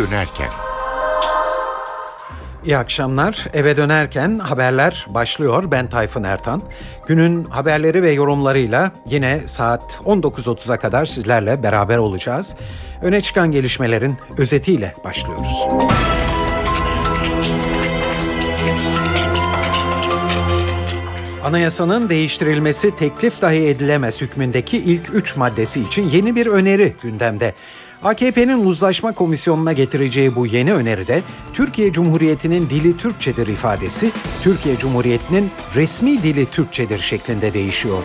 dönerken. İyi akşamlar. Eve dönerken haberler başlıyor. Ben Tayfun Ertan. Günün haberleri ve yorumlarıyla yine saat 19.30'a kadar sizlerle beraber olacağız. Öne çıkan gelişmelerin özetiyle başlıyoruz. Anayasanın değiştirilmesi teklif dahi edilemez hükmündeki ilk üç maddesi için yeni bir öneri gündemde. AKP'nin uzlaşma komisyonuna getireceği bu yeni öneride Türkiye Cumhuriyeti'nin dili Türkçedir ifadesi Türkiye Cumhuriyeti'nin resmi dili Türkçedir şeklinde değişiyor.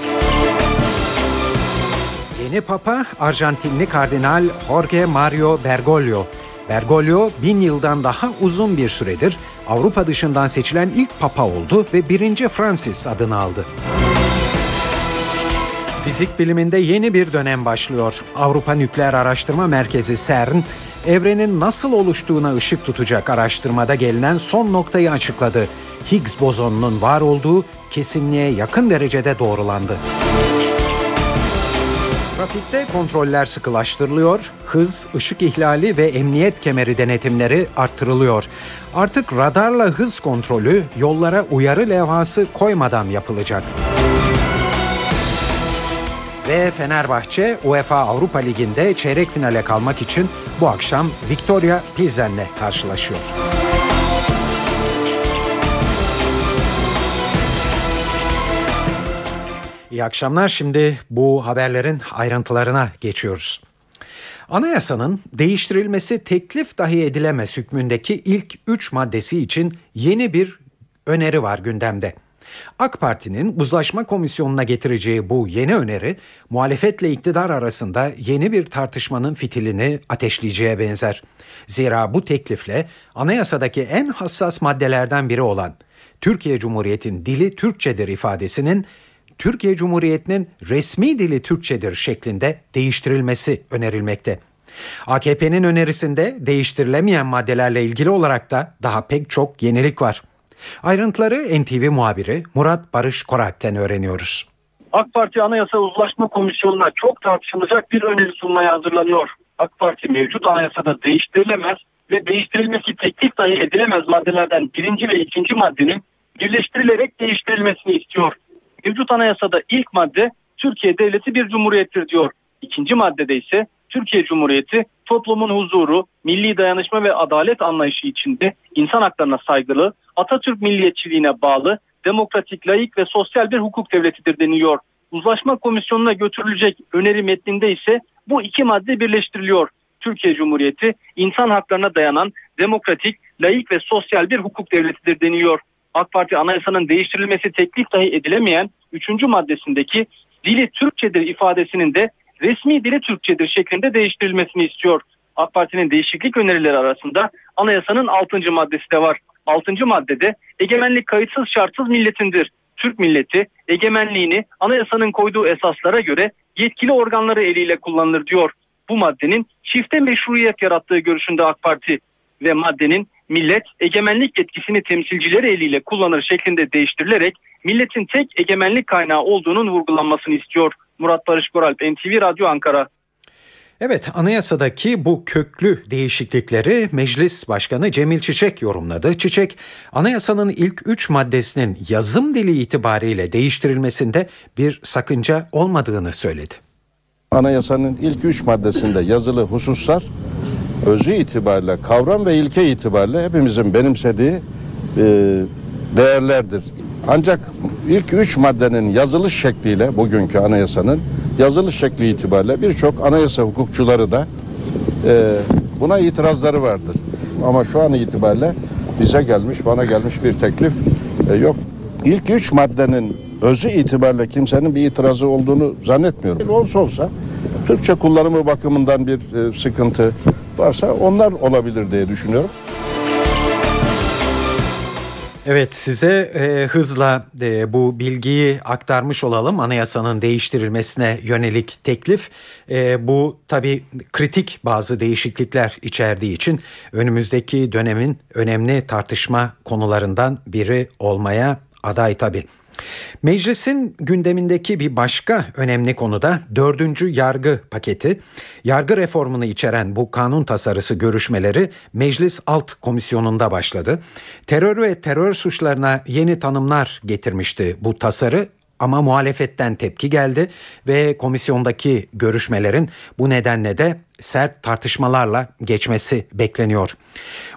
Yeni Papa Arjantinli Kardinal Jorge Mario Bergoglio. Bergoglio bin yıldan daha uzun bir süredir Avrupa dışından seçilen ilk papa oldu ve birinci Francis adını aldı. Fizik biliminde yeni bir dönem başlıyor. Avrupa Nükleer Araştırma Merkezi CERN, evrenin nasıl oluştuğuna ışık tutacak araştırmada gelinen son noktayı açıkladı. Higgs bozonunun var olduğu kesinliğe yakın derecede doğrulandı. Trafikte kontroller sıkılaştırılıyor, hız, ışık ihlali ve emniyet kemeri denetimleri arttırılıyor. Artık radarla hız kontrolü yollara uyarı levhası koymadan yapılacak. Ve Fenerbahçe UEFA Avrupa Ligi'nde çeyrek finale kalmak için bu akşam Victoria Pilsen'le karşılaşıyor. İyi akşamlar. Şimdi bu haberlerin ayrıntılarına geçiyoruz. Anayasanın değiştirilmesi teklif dahi edilemez hükmündeki ilk üç maddesi için yeni bir öneri var gündemde. AK Parti'nin uzlaşma komisyonuna getireceği bu yeni öneri muhalefetle iktidar arasında yeni bir tartışmanın fitilini ateşleyeceğe benzer. Zira bu teklifle anayasadaki en hassas maddelerden biri olan Türkiye Cumhuriyeti'nin dili Türkçedir ifadesinin Türkiye Cumhuriyeti'nin resmi dili Türkçedir şeklinde değiştirilmesi önerilmekte. AKP'nin önerisinde değiştirilemeyen maddelerle ilgili olarak da daha pek çok yenilik var. Ayrıntıları NTV muhabiri Murat Barış Koralp'ten öğreniyoruz. AK Parti Anayasa Uzlaşma Komisyonu'na çok tartışılacak bir öneri sunmaya hazırlanıyor. AK Parti mevcut anayasada değiştirilemez ve değiştirilmesi teklif dahi edilemez maddelerden birinci ve ikinci maddenin birleştirilerek değiştirilmesini istiyor. Mevcut anayasada ilk madde Türkiye Devleti bir cumhuriyettir diyor. İkinci maddede ise Türkiye Cumhuriyeti toplumun huzuru, milli dayanışma ve adalet anlayışı içinde insan haklarına saygılı, Atatürk milliyetçiliğine bağlı, demokratik, layık ve sosyal bir hukuk devletidir deniyor. Uzlaşma komisyonuna götürülecek öneri metninde ise bu iki madde birleştiriliyor. Türkiye Cumhuriyeti insan haklarına dayanan demokratik, layık ve sosyal bir hukuk devletidir deniyor. AK Parti anayasanın değiştirilmesi teklif dahi edilemeyen 3. maddesindeki dili Türkçedir ifadesinin de resmi dili Türkçedir şeklinde değiştirilmesini istiyor. AK Parti'nin değişiklik önerileri arasında anayasanın 6. maddesi de var. 6. maddede egemenlik kayıtsız şartsız milletindir. Türk milleti egemenliğini anayasanın koyduğu esaslara göre yetkili organları eliyle kullanılır diyor. Bu maddenin çifte meşruiyet yarattığı görüşünde AK Parti ve maddenin millet egemenlik yetkisini temsilcileri eliyle kullanır şeklinde değiştirilerek milletin tek egemenlik kaynağı olduğunun vurgulanmasını istiyor. Murat Barış Goralp, NTV Radyo Ankara. Evet, anayasadaki bu köklü değişiklikleri Meclis Başkanı Cemil Çiçek yorumladı. Çiçek, anayasanın ilk üç maddesinin yazım dili itibariyle değiştirilmesinde bir sakınca olmadığını söyledi. Anayasanın ilk üç maddesinde yazılı hususlar özü itibariyle, kavram ve ilke itibariyle hepimizin benimsediği e, değerlerdir. Ancak ilk üç maddenin yazılış şekliyle bugünkü anayasanın yazılış şekli itibariyle birçok anayasa hukukçuları da e, buna itirazları vardır. Ama şu an itibariyle bize gelmiş, bana gelmiş bir teklif e, yok. İlk üç maddenin özü itibariyle kimsenin bir itirazı olduğunu zannetmiyorum. Olsa olsa Türkçe kullanımı bakımından bir e, sıkıntı varsa onlar olabilir diye düşünüyorum. Evet size e, hızla e, bu bilgiyi aktarmış olalım. Anayasanın değiştirilmesine yönelik teklif. E, bu tabi kritik bazı değişiklikler içerdiği için önümüzdeki dönemin önemli tartışma konularından biri olmaya aday tabii. Meclisin gündemindeki bir başka önemli konu da dördüncü yargı paketi. Yargı reformunu içeren bu kanun tasarısı görüşmeleri Meclis Alt Komisyonu'nda başladı. Terör ve terör suçlarına yeni tanımlar getirmişti bu tasarı ama muhalefetten tepki geldi ve komisyondaki görüşmelerin bu nedenle de sert tartışmalarla geçmesi bekleniyor.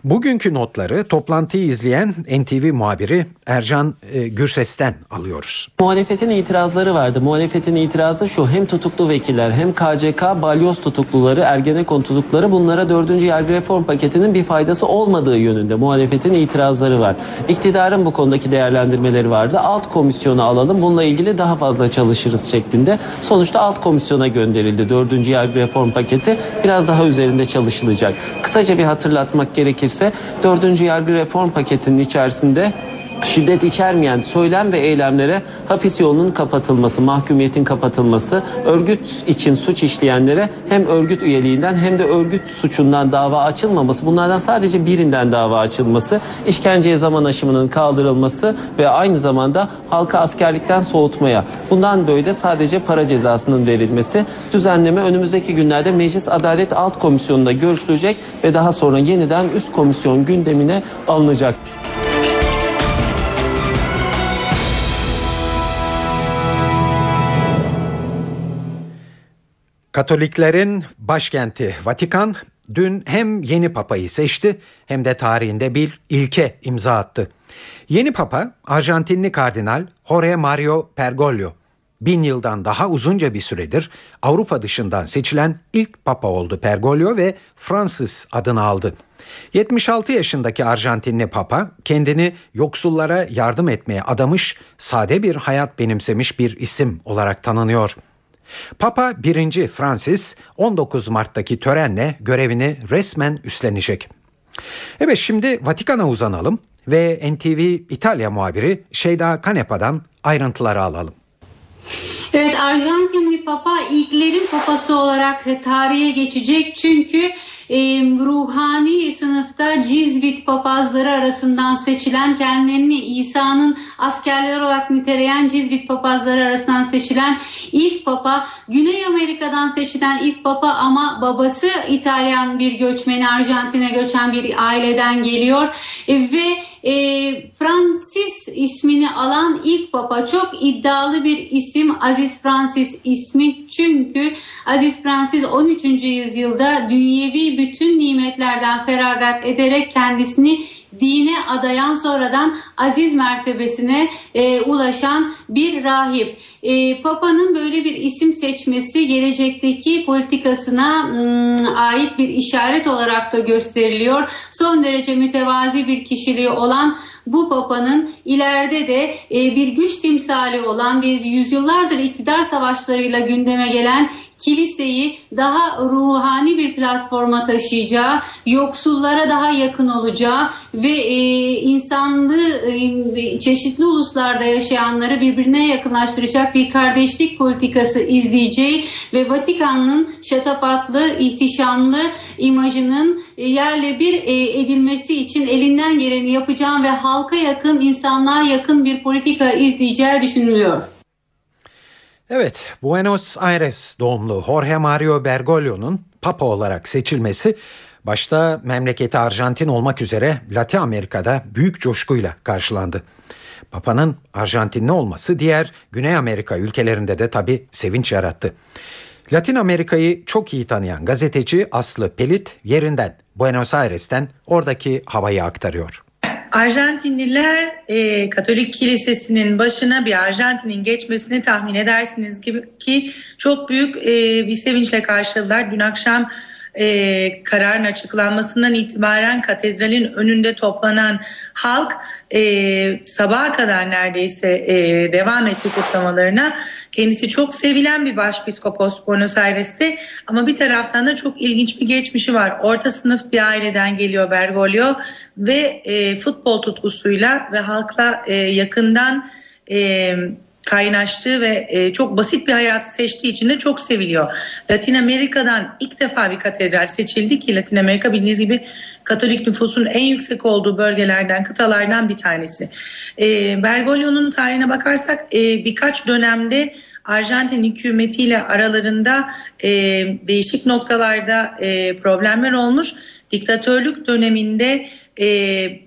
Bugünkü notları toplantıyı izleyen NTV muhabiri Ercan e, Gürses'ten alıyoruz. Muhalefetin itirazları vardı. Muhalefetin itirazı şu hem tutuklu vekiller hem KCK balyoz tutukluları, Ergenekon tutukluları bunlara 4. yargı reform paketinin bir faydası olmadığı yönünde muhalefetin itirazları var. İktidarın bu konudaki değerlendirmeleri vardı. Alt komisyonu alalım bununla ilgili daha fazla çalışırız şeklinde. Sonuçta alt komisyona gönderildi 4. yargı reform paketi biraz daha üzerinde çalışılacak. Kısaca bir hatırlatmak gerekirse 4. yargı reform paketinin içerisinde şiddet içermeyen söylem ve eylemlere hapis yolunun kapatılması, mahkumiyetin kapatılması, örgüt için suç işleyenlere hem örgüt üyeliğinden hem de örgüt suçundan dava açılmaması, bunlardan sadece birinden dava açılması, işkenceye zaman aşımının kaldırılması ve aynı zamanda halka askerlikten soğutmaya, bundan böyle sadece para cezasının verilmesi, düzenleme önümüzdeki günlerde Meclis Adalet Alt Komisyonu'nda görüşülecek ve daha sonra yeniden üst komisyon gündemine alınacak. Katoliklerin başkenti Vatikan dün hem yeni papayı seçti hem de tarihinde bir ilke imza attı. Yeni papa Arjantinli kardinal Jorge Mario Bergoglio. Bin yıldan daha uzunca bir süredir Avrupa dışından seçilen ilk papa oldu Bergoglio ve Francis adını aldı. 76 yaşındaki Arjantinli papa kendini yoksullara yardım etmeye adamış, sade bir hayat benimsemiş bir isim olarak tanınıyor. Papa 1. Francis 19 Mart'taki törenle görevini resmen üstlenecek. Evet şimdi Vatikan'a uzanalım ve NTV İtalya muhabiri Şeyda Kanepa'dan ayrıntıları alalım. Evet Arjantinli Papa ilklerin papası olarak tarihe geçecek. Çünkü e, ruhani sınıfta Cizvit papazları arasından seçilen kendilerini İsa'nın askerleri olarak niteleyen Cizvit papazları arasından seçilen ilk papa Güney Amerika'dan seçilen ilk papa ama babası İtalyan bir göçmeni Arjantin'e göçen bir aileden geliyor. E, ve e, Francis ismini alan ilk papa çok iddialı bir isim Aziz Francis ismi çünkü Aziz Francis 13. yüzyılda dünyevi bütün nimetlerden feragat ederek kendisini dine adayan sonradan aziz mertebesine e, ulaşan bir rahip. E, Papa'nın böyle bir isim seçmesi gelecekteki politikasına m, ait bir işaret olarak da gösteriliyor. Son derece mütevazi bir kişiliği olan bu papanın ileride de e, bir güç timsali olan ve yüzyıllardır iktidar savaşlarıyla gündeme gelen kiliseyi daha ruhani bir platforma taşıyacağı, yoksullara daha yakın olacağı ve e, insanlığı e, çeşitli uluslarda yaşayanları birbirine yakınlaştıracak bir kardeşlik politikası izleyeceği ve Vatikan'ın şatafatlı, ihtişamlı imajının e, yerle bir e, edilmesi için elinden geleni yapacağım ve halka yakın, insanlığa yakın bir politika izleyeceği düşünülüyor. Evet, Buenos Aires doğumlu Jorge Mario Bergoglio'nun Papa olarak seçilmesi başta memleketi Arjantin olmak üzere Latin Amerika'da büyük coşkuyla karşılandı. Papa'nın Arjantinli olması diğer Güney Amerika ülkelerinde de tabi sevinç yarattı. Latin Amerika'yı çok iyi tanıyan gazeteci Aslı Pelit yerinden Buenos Aires'ten oradaki havayı aktarıyor. Arjantinliler e, Katolik Kilisesi'nin başına bir Arjantin'in geçmesini tahmin edersiniz gibi ki çok büyük e, bir sevinçle karşıladılar. Dün akşam e, kararın açıklanmasından itibaren katedralin önünde toplanan halk e, sabaha kadar neredeyse e, devam etti kutlamalarına. Kendisi çok sevilen bir başpiskopos Buenos Aires'te ama bir taraftan da çok ilginç bir geçmişi var. Orta sınıf bir aileden geliyor Bergoglio ve e, futbol tutkusuyla ve halkla e, yakından e, kaynaştığı ve e, çok basit bir hayatı seçtiği için de çok seviliyor. Latin Amerika'dan ilk defa bir katedral seçildi ki Latin Amerika bildiğiniz gibi Katolik nüfusun en yüksek olduğu bölgelerden, kıtalardan bir tanesi. E, Bergoglio'nun tarihine bakarsak e, birkaç dönemde Arjantin hükümetiyle aralarında e, değişik noktalarda e, problemler olmuş. Diktatörlük döneminde e,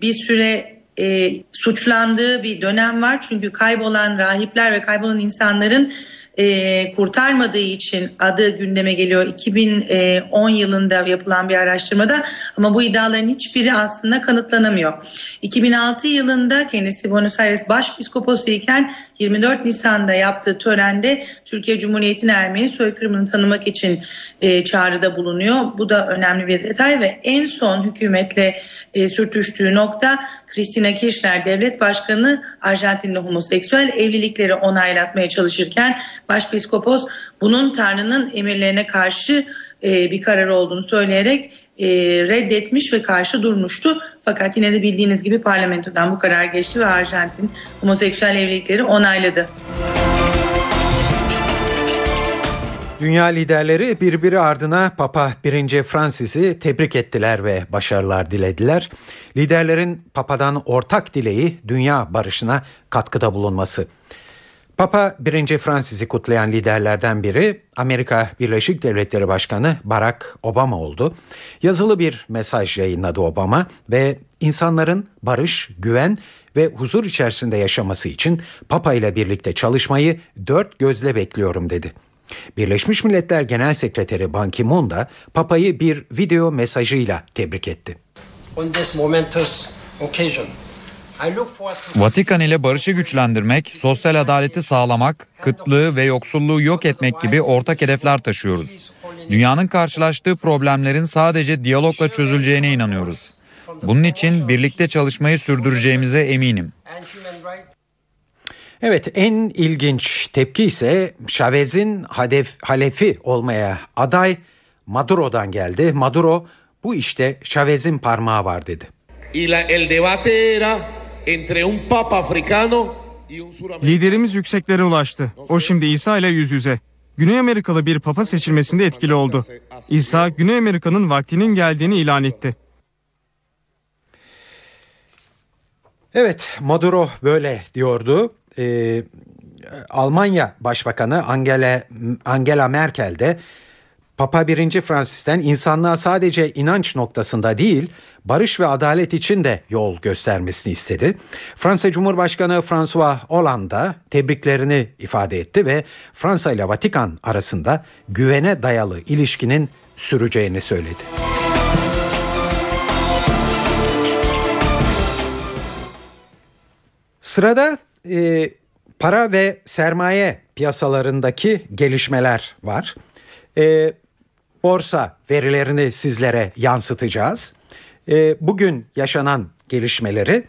bir süre e, suçlandığı bir dönem var. Çünkü kaybolan rahipler ve kaybolan insanların e, kurtarmadığı için adı gündeme geliyor 2010 yılında yapılan bir araştırmada ama bu iddiaların hiçbiri aslında kanıtlanamıyor. 2006 yılında kendisi Buenos Aires Başpiskoposu iken 24 Nisan'da yaptığı törende Türkiye Cumhuriyeti'nin Ermeni soykırımını tanımak için e, çağrıda bulunuyor. Bu da önemli bir detay ve en son hükümetle e, sürtüştüğü nokta Cristina Kirchner devlet başkanı Arjantinli homoseksüel evlilikleri onaylatmaya çalışırken Başpiskopos bunun Tanrı'nın emirlerine karşı e, bir karar olduğunu söyleyerek e, reddetmiş ve karşı durmuştu. Fakat yine de bildiğiniz gibi parlamentodan bu karar geçti ve Arjantin homoseksüel evlilikleri onayladı. Dünya liderleri birbiri ardına Papa 1. Francis'i tebrik ettiler ve başarılar dilediler. Liderlerin Papa'dan ortak dileği dünya barışına katkıda bulunması. Papa 1. Francis'i kutlayan liderlerden biri Amerika Birleşik Devletleri Başkanı Barack Obama oldu. Yazılı bir mesaj yayınladı Obama ve insanların barış, güven ve huzur içerisinde yaşaması için Papa ile birlikte çalışmayı dört gözle bekliyorum dedi. Birleşmiş Milletler Genel Sekreteri Ban Ki-moon da Papa'yı bir video mesajıyla tebrik etti. On this momentous occasion, Vatikan ile barışı güçlendirmek, sosyal adaleti sağlamak, kıtlığı ve yoksulluğu yok etmek gibi ortak hedefler taşıyoruz. Dünyanın karşılaştığı problemlerin sadece diyalogla çözüleceğine inanıyoruz. Bunun için birlikte çalışmayı sürdüreceğimize eminim. Evet en ilginç tepki ise Chavez'in hedef, halefi olmaya aday Maduro'dan geldi. Maduro bu işte Chavez'in parmağı var dedi. Liderimiz yükseklere ulaştı. O şimdi İsa ile yüz yüze. Güney Amerikalı bir papa seçilmesinde etkili oldu. İsa Güney Amerika'nın vaktinin geldiğini ilan etti. Evet Maduro böyle diyordu. Ee, Almanya Başbakanı Angela, Angela Merkel de Papa 1. Francis'ten insanlığa sadece inanç noktasında değil, barış ve adalet için de yol göstermesini istedi. Fransa Cumhurbaşkanı François Hollande tebriklerini ifade etti ve Fransa ile Vatikan arasında güvene dayalı ilişkinin süreceğini söyledi. Sırada e, para ve sermaye piyasalarındaki gelişmeler var. E, borsa verilerini sizlere yansıtacağız. E, bugün yaşanan gelişmeleri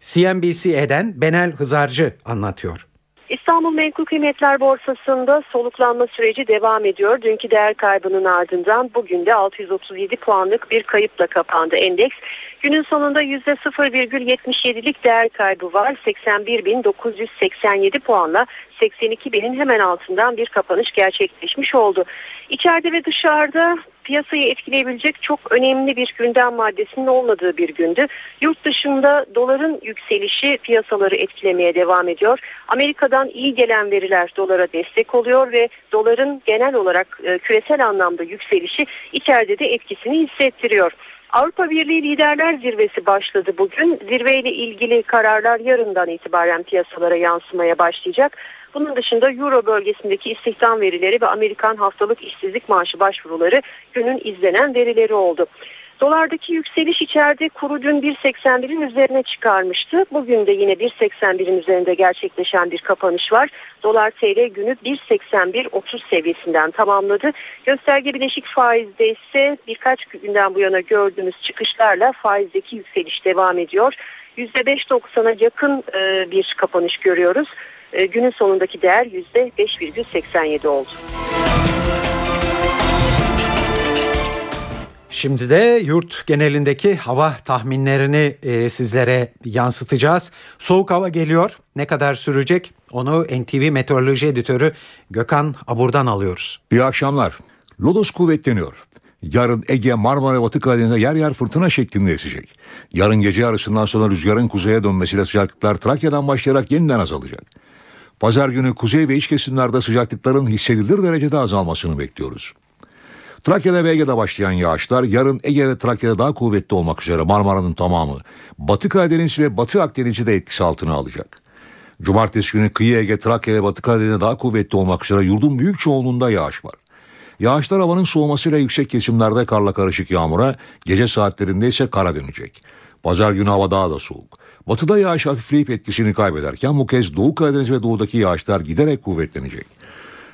CNBC'den Benel Hızarcı anlatıyor. İstanbul Menkul Kıymetler Borsası'nda soluklanma süreci devam ediyor. Dünkü değer kaybının ardından bugün de 637 puanlık bir kayıpla kapandı endeks. Günün sonunda %0,77'lik değer kaybı var. 81.987 puanla 82 binin hemen altından bir kapanış gerçekleşmiş oldu. İçeride ve dışarıda piyasayı etkileyebilecek çok önemli bir gündem maddesinin olmadığı bir gündü. Yurt dışında doların yükselişi piyasaları etkilemeye devam ediyor. Amerika'dan iyi gelen veriler dolara destek oluyor ve doların genel olarak e, küresel anlamda yükselişi içeride de etkisini hissettiriyor. Avrupa Birliği Liderler Zirvesi başladı bugün. Zirveyle ilgili kararlar yarından itibaren piyasalara yansımaya başlayacak. Bunun dışında Euro bölgesindeki istihdam verileri ve Amerikan haftalık işsizlik maaşı başvuruları günün izlenen verileri oldu. Dolardaki yükseliş içeride kuru dün 1.81'in üzerine çıkarmıştı. Bugün de yine 1.81'in üzerinde gerçekleşen bir kapanış var. Dolar TL günü 1.81.30 seviyesinden tamamladı. Gösterge bileşik faizde ise birkaç günden bu yana gördüğümüz çıkışlarla faizdeki yükseliş devam ediyor. %5.90'a yakın bir kapanış görüyoruz. Günün sonundaki değer %5,87 oldu. Şimdi de yurt genelindeki hava tahminlerini e, sizlere yansıtacağız. Soğuk hava geliyor. Ne kadar sürecek? Onu NTV Meteoroloji Editörü Gökhan Abur'dan alıyoruz. İyi akşamlar. Lodos kuvvetleniyor. Yarın Ege, Marmara ve Batı Karadeniz'de yer yer fırtına şeklinde esecek. Yarın gece yarısından sonra rüzgarın kuzeye dönmesiyle sıcaklıklar Trakya'dan başlayarak yeniden azalacak. Pazar günü kuzey ve iç kesimlerde sıcaklıkların hissedilir derecede azalmasını bekliyoruz. Trakya'da ve Ege'de başlayan yağışlar yarın Ege ve Trakya'da daha kuvvetli olmak üzere Marmara'nın tamamı, Batı Karadeniz ve Batı Akdeniz'i de etkisi altına alacak. Cumartesi günü kıyı Ege, Trakya ve Batı Karadeniz'de daha kuvvetli olmak üzere yurdun büyük çoğunluğunda yağış var. Yağışlar havanın soğumasıyla yüksek kesimlerde karla karışık yağmura, gece saatlerinde ise kara dönecek. Pazar günü hava daha da soğuk. Batıda yağış hafifleyip etkisini kaybederken bu kez Doğu Karadeniz ve Doğu'daki yağışlar giderek kuvvetlenecek.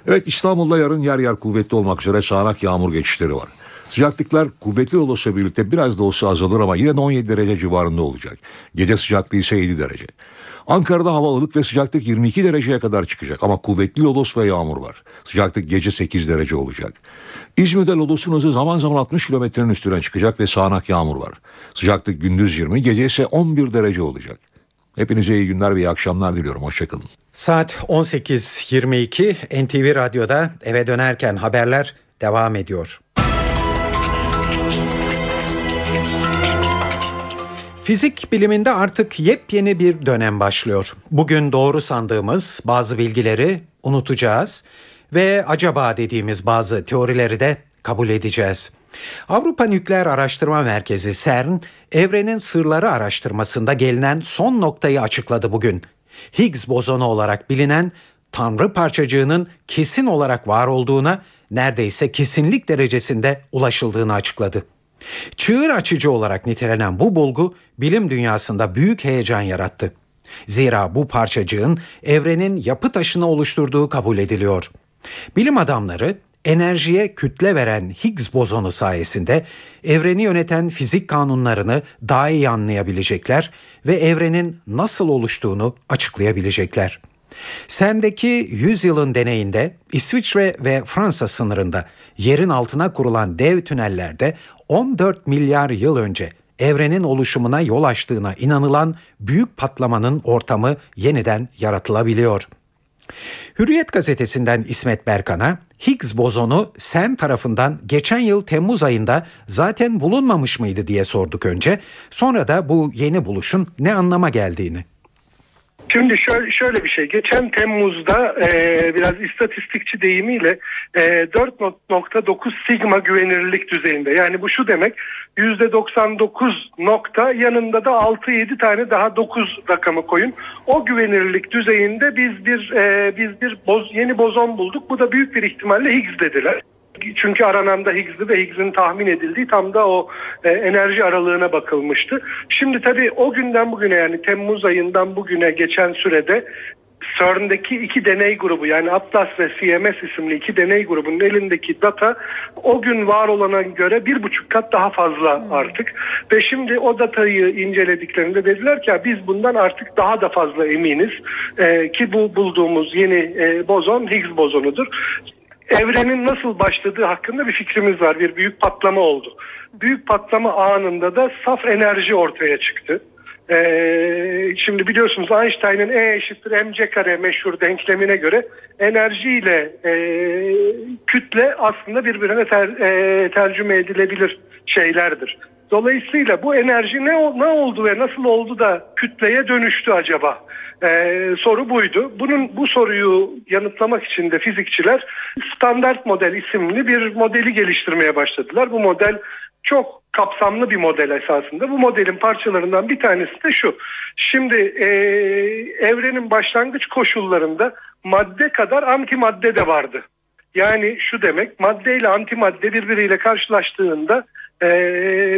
Evet İstanbul'da yarın yer yer kuvvetli olmak üzere sağanak yağmur geçişleri var. Sıcaklıklar kuvvetli olursa birlikte biraz da olsa azalır ama yine de 17 derece civarında olacak. Gece sıcaklığı ise 7 derece. Ankara'da hava ılık ve sıcaklık 22 dereceye kadar çıkacak ama kuvvetli lodos ve yağmur var. Sıcaklık gece 8 derece olacak. İzmir'de lodosun hızı zaman zaman 60 kilometrenin üstüne çıkacak ve sağanak yağmur var. Sıcaklık gündüz 20, gece ise 11 derece olacak. Hepinize iyi günler ve iyi akşamlar diliyorum. Hoşçakalın. Saat 18.22 NTV Radyo'da eve dönerken haberler devam ediyor. Fizik biliminde artık yepyeni bir dönem başlıyor. Bugün doğru sandığımız bazı bilgileri unutacağız ve acaba dediğimiz bazı teorileri de kabul edeceğiz. Avrupa Nükleer Araştırma Merkezi CERN, evrenin sırları araştırmasında gelinen son noktayı açıkladı bugün. Higgs bozonu olarak bilinen Tanrı parçacığının kesin olarak var olduğuna, neredeyse kesinlik derecesinde ulaşıldığını açıkladı. Çığır açıcı olarak nitelenen bu bulgu bilim dünyasında büyük heyecan yarattı. Zira bu parçacığın evrenin yapı taşını oluşturduğu kabul ediliyor. Bilim adamları enerjiye kütle veren Higgs bozonu sayesinde evreni yöneten fizik kanunlarını daha iyi anlayabilecekler ve evrenin nasıl oluştuğunu açıklayabilecekler. CERN'deki 100 yılın deneyinde İsviçre ve Fransa sınırında yerin altına kurulan dev tünellerde 14 milyar yıl önce evrenin oluşumuna yol açtığına inanılan büyük patlamanın ortamı yeniden yaratılabiliyor. Hürriyet gazetesinden İsmet Berkan'a Higgs bozonu CERN tarafından geçen yıl Temmuz ayında zaten bulunmamış mıydı diye sorduk önce. Sonra da bu yeni buluşun ne anlama geldiğini. Şimdi şöyle, şöyle bir şey. Geçen Temmuz'da e, biraz istatistikçi deyimiyle e, 4.9 sigma güvenilirlik düzeyinde. Yani bu şu demek %99 nokta yanında da 6-7 tane daha 9 rakamı koyun. O güvenilirlik düzeyinde biz bir e, biz bir boz, yeni bozon bulduk. Bu da büyük bir ihtimalle Higgs dediler. Çünkü arananda Higgs'li ve Higgs'in tahmin edildiği tam da o e, enerji aralığına bakılmıştı. Şimdi tabii o günden bugüne yani Temmuz ayından bugüne geçen sürede CERN'deki iki deney grubu yani Atlas ve CMS isimli iki deney grubunun elindeki data o gün var olana göre bir buçuk kat daha fazla artık. Ve şimdi o datayı incelediklerinde dediler ki biz bundan artık daha da fazla eminiz ee, ki bu bulduğumuz yeni e, bozon Higgs bozonudur evrenin nasıl başladığı hakkında bir fikrimiz var. Bir büyük patlama oldu. Büyük patlama anında da saf enerji ortaya çıktı. Ee, şimdi biliyorsunuz Einstein'ın E eşittir mc kare meşhur denklemine göre enerjiyle e, kütle aslında birbirine ter, e, tercüme edilebilir şeylerdir. Dolayısıyla bu enerji ne, ne oldu ve nasıl oldu da kütleye dönüştü acaba? Ee, soru buydu. Bunun bu soruyu yanıtlamak için de fizikçiler standart model isimli bir modeli geliştirmeye başladılar. Bu model çok kapsamlı bir model esasında. Bu modelin parçalarından bir tanesi de şu. Şimdi e, evrenin başlangıç koşullarında madde kadar antimadde de vardı. Yani şu demek madde ile antimadde birbiriyle karşılaştığında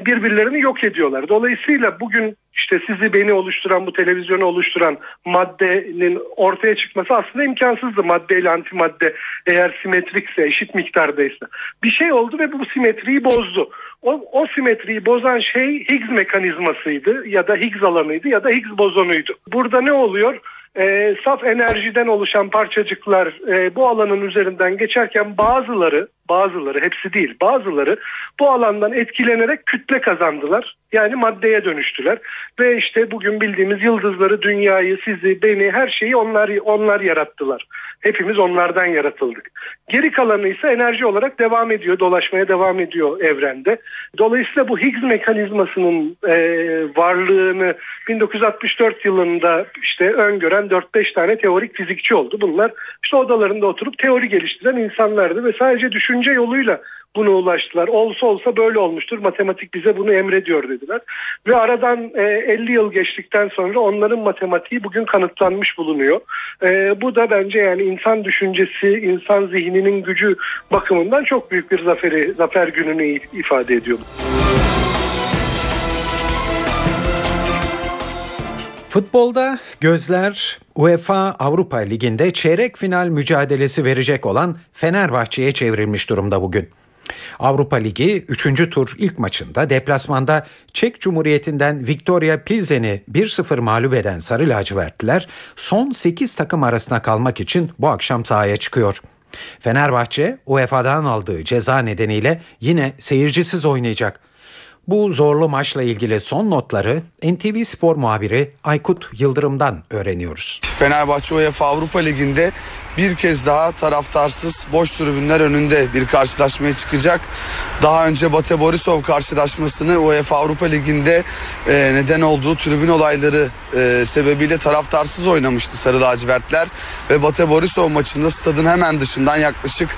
birbirlerini yok ediyorlar. Dolayısıyla bugün işte sizi beni oluşturan bu televizyonu oluşturan maddenin ortaya çıkması aslında imkansızdı madde ile antimadde eğer simetrikse eşit miktardaysa. Bir şey oldu ve bu simetriyi bozdu. O, o simetriyi bozan şey Higgs mekanizmasıydı ya da Higgs alanıydı ya da Higgs bozonuydu. Burada ne oluyor? E, saf enerjiden oluşan parçacıklar e, bu alanın üzerinden geçerken bazıları bazıları hepsi değil bazıları bu alandan etkilenerek kütle kazandılar. Yani maddeye dönüştüler ve işte bugün bildiğimiz yıldızları, dünyayı, sizi, beni, her şeyi onlar onlar yarattılar. Hepimiz onlardan yaratıldık. Geri kalanı ise enerji olarak devam ediyor, dolaşmaya devam ediyor evrende. Dolayısıyla bu Higgs mekanizmasının e, varlığını 1964 yılında işte öngören 4-5 tane teorik fizikçi oldu. Bunlar işte odalarında oturup teori geliştiren insanlardı ve sadece düşünce yoluyla buna ulaştılar. Olsa olsa böyle olmuştur. Matematik bize bunu emrediyor dediler. Ve aradan e, 50 yıl geçtikten sonra onların matematiği bugün kanıtlanmış bulunuyor. E, bu da bence yani insan düşüncesi, insan zihninin gücü bakımından çok büyük bir zaferi, zafer gününü ifade ediyor. Futbolda gözler UEFA Avrupa Ligi'nde çeyrek final mücadelesi verecek olan Fenerbahçe'ye çevrilmiş durumda bugün. Avrupa Ligi 3. tur ilk maçında deplasmanda Çek Cumhuriyeti'nden Victoria Pilsen'i 1-0 mağlup eden Sarı Lacivertliler son 8 takım arasına kalmak için bu akşam sahaya çıkıyor. Fenerbahçe UEFA'dan aldığı ceza nedeniyle yine seyircisiz oynayacak. Bu zorlu maçla ilgili son notları NTV Spor muhabiri Aykut Yıldırım'dan öğreniyoruz. Fenerbahçe UEFA Avrupa Ligi'nde bir kez daha taraftarsız boş tribünler önünde bir karşılaşmaya çıkacak. Daha önce Bate Borisov karşılaşmasını UEFA Avrupa Ligi'nde e, neden olduğu tribün olayları e, sebebiyle taraftarsız oynamıştı Sarı Lacivertler ve Bate Borisov maçında stadın hemen dışından yaklaşık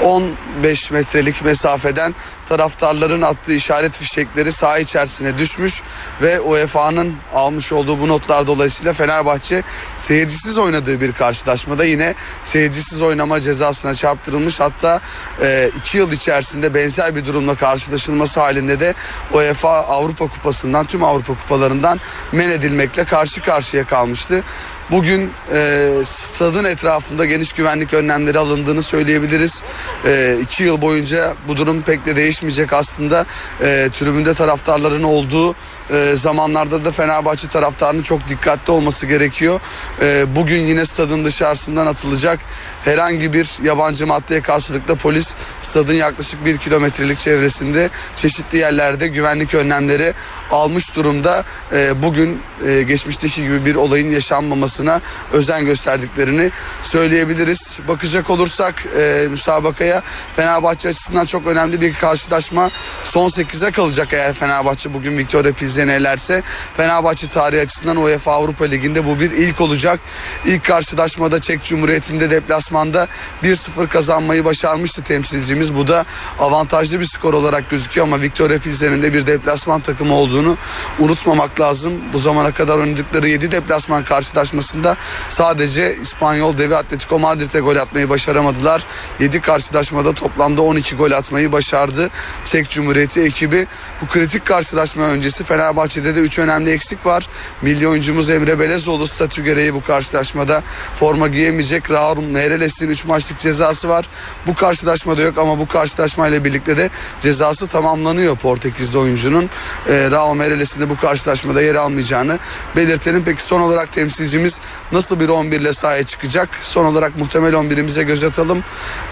15 metrelik mesafeden taraftarların attığı işaret fişekleri saha içerisine düşmüş ve UEFA'nın almış olduğu bu notlar dolayısıyla Fenerbahçe seyircisiz oynadığı bir karşılaşmada yine seyircisiz oynama cezasına çarptırılmış. Hatta e, iki yıl içerisinde benzer bir durumla karşılaşılması halinde de UEFA Avrupa Kupası'ndan tüm Avrupa Kupalarından men edilmekle karşı karşıya kalmıştı. Bugün e, stadın etrafında geniş güvenlik önlemleri alındığını söyleyebiliriz. E, iki yıl boyunca bu durum pek de değişmeyecek aslında. E, tribünde taraftarların olduğu e, zamanlarda da Fenerbahçe taraftarının çok dikkatli olması gerekiyor. E, bugün yine stadın dışarısından atılacak herhangi bir yabancı maddeye karşılıklı polis stadın yaklaşık bir kilometrelik çevresinde çeşitli yerlerde güvenlik önlemleri almış durumda. E, bugün e, geçmişteki gibi bir olayın yaşanmamasına özen gösterdiklerini söyleyebiliriz. Bakacak olursak e, müsabakaya Fenerbahçe açısından çok önemli bir karşılaşma. Son 8'e kalacak eğer Fenerbahçe bugün Victoria Pilsen'i elerse. Fenerbahçe tarihi açısından UEFA Avrupa Ligi'nde bu bir ilk olacak. İlk karşılaşmada Çek Cumhuriyeti'nde deplasmanda 1-0 kazanmayı başarmıştı temsilcimiz. Bu da avantajlı bir skor olarak gözüküyor ama Victoria Pilsen'in de bir deplasman takımı olduğunu unutmamak lazım. Bu zamana kadar oynadıkları 7 deplasman karşılaşmasında sadece İspanyol devi Atletico Madrid'e gol atmayı başaramadılar. 7 karşılaşmada toplamda 12 gol atmayı başardı. Çek Cumhuriyeti ekibi bu kritik karşılaşma öncesi Fenerbahçe'de de 3 önemli eksik var. Milli oyuncumuz Emre Belezoğlu statü gereği bu karşılaşmada forma giyemeyecek. Raul Meireles'in 3 maçlık cezası var. Bu karşılaşmada yok ama bu karşılaşmayla birlikte de cezası tamamlanıyor Portekizli oyuncunun. E, Raul Meireles'in de bu karşılaşmada yer almayacağını belirtelim. Peki son olarak temsilcimiz nasıl bir 11 ile sahaya çıkacak? Son olarak muhtemel 11'imize göz atalım.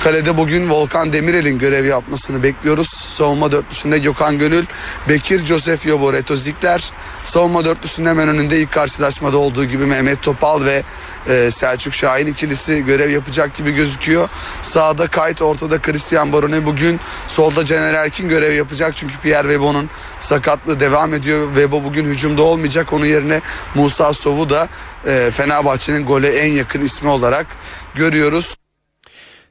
Kalede bugün Volkan Demirel'in görev yapmasını bekliyoruz. Savunma dörtlüsünde Gökhan Gönül, Bekir, Josef Yobo, Reto Zikler. Savunma dörtlüsünün hemen önünde ilk karşılaşmada olduğu gibi Mehmet Topal ve e, Selçuk Şahin ikilisi görev yapacak gibi gözüküyor. Sağda Kayt, ortada Christian Barone bugün. Solda Caner Erkin görev yapacak çünkü Pierre Webo'nun sakatlığı devam ediyor. Webo bugün hücumda olmayacak. Onun yerine Musa Sov'u da e, Fenerbahçe'nin gole en yakın ismi olarak görüyoruz.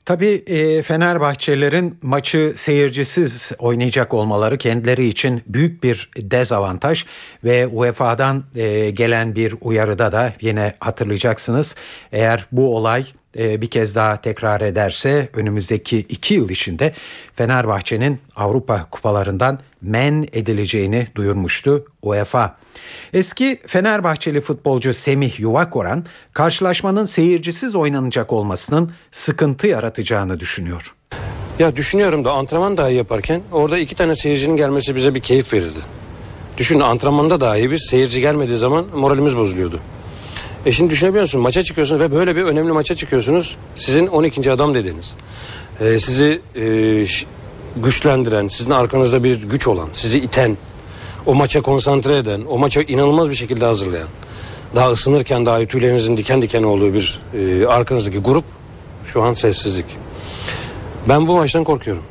Tabii Fenerbahçelerin maçı seyircisiz oynayacak olmaları kendileri için büyük bir dezavantaj ve UEFA'dan gelen bir uyarıda da yine hatırlayacaksınız. Eğer bu olay bir kez daha tekrar ederse önümüzdeki iki yıl içinde Fenerbahçe'nin Avrupa kupalarından men edileceğini duyurmuştu UEFA. Eski Fenerbahçeli futbolcu Semih Yuvakoran karşılaşmanın seyircisiz oynanacak olmasının sıkıntı yaratacağını düşünüyor. Ya düşünüyorum da antrenman dahi yaparken orada iki tane seyircinin gelmesi bize bir keyif verirdi. Düşün antrenmanda dahi biz seyirci gelmediği zaman moralimiz bozuluyordu. E şimdi düşünebiliyor? Maça çıkıyorsunuz ve böyle bir önemli maça çıkıyorsunuz. Sizin 12. adam dediniz. E, sizi e, güçlendiren, sizin arkanızda bir güç olan, sizi iten, o maça konsantre eden, o maça inanılmaz bir şekilde hazırlayan, daha ısınırken daha tüylerinizin diken diken olduğu bir e, arkanızdaki grup şu an sessizlik. Ben bu maçtan korkuyorum.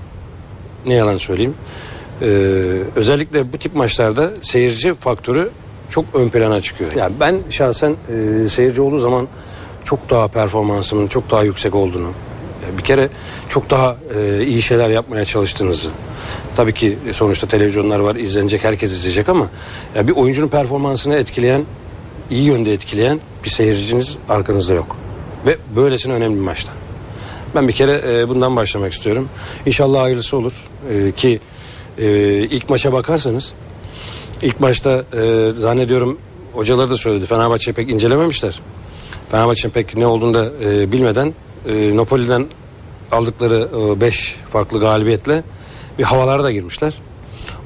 Ne yalan söyleyeyim. Ee, özellikle bu tip maçlarda seyirci faktörü çok ön plana çıkıyor. Yani ben şahsen e, seyirci olduğu zaman çok daha performansımın çok daha yüksek olduğunu, bir kere çok daha e, iyi şeyler yapmaya çalıştığınızı. Tabii ki sonuçta televizyonlar var, izlenecek, herkes izleyecek ama ya bir oyuncunun performansını etkileyen, iyi yönde etkileyen bir seyirciniz arkanızda yok. Ve böylesine önemli bir maçta. Ben bir kere e, bundan başlamak istiyorum. İnşallah hayırlısı olur e, ki e, ilk maça bakarsanız ilk maçta e, zannediyorum hocalar da söyledi Fenerbahçe'yi pek incelememişler. Fenerbahçe'nin pek ne olduğunu da e, bilmeden e, Napoli'den aldıkları 5 e, farklı galibiyetle bir havalara da girmişler.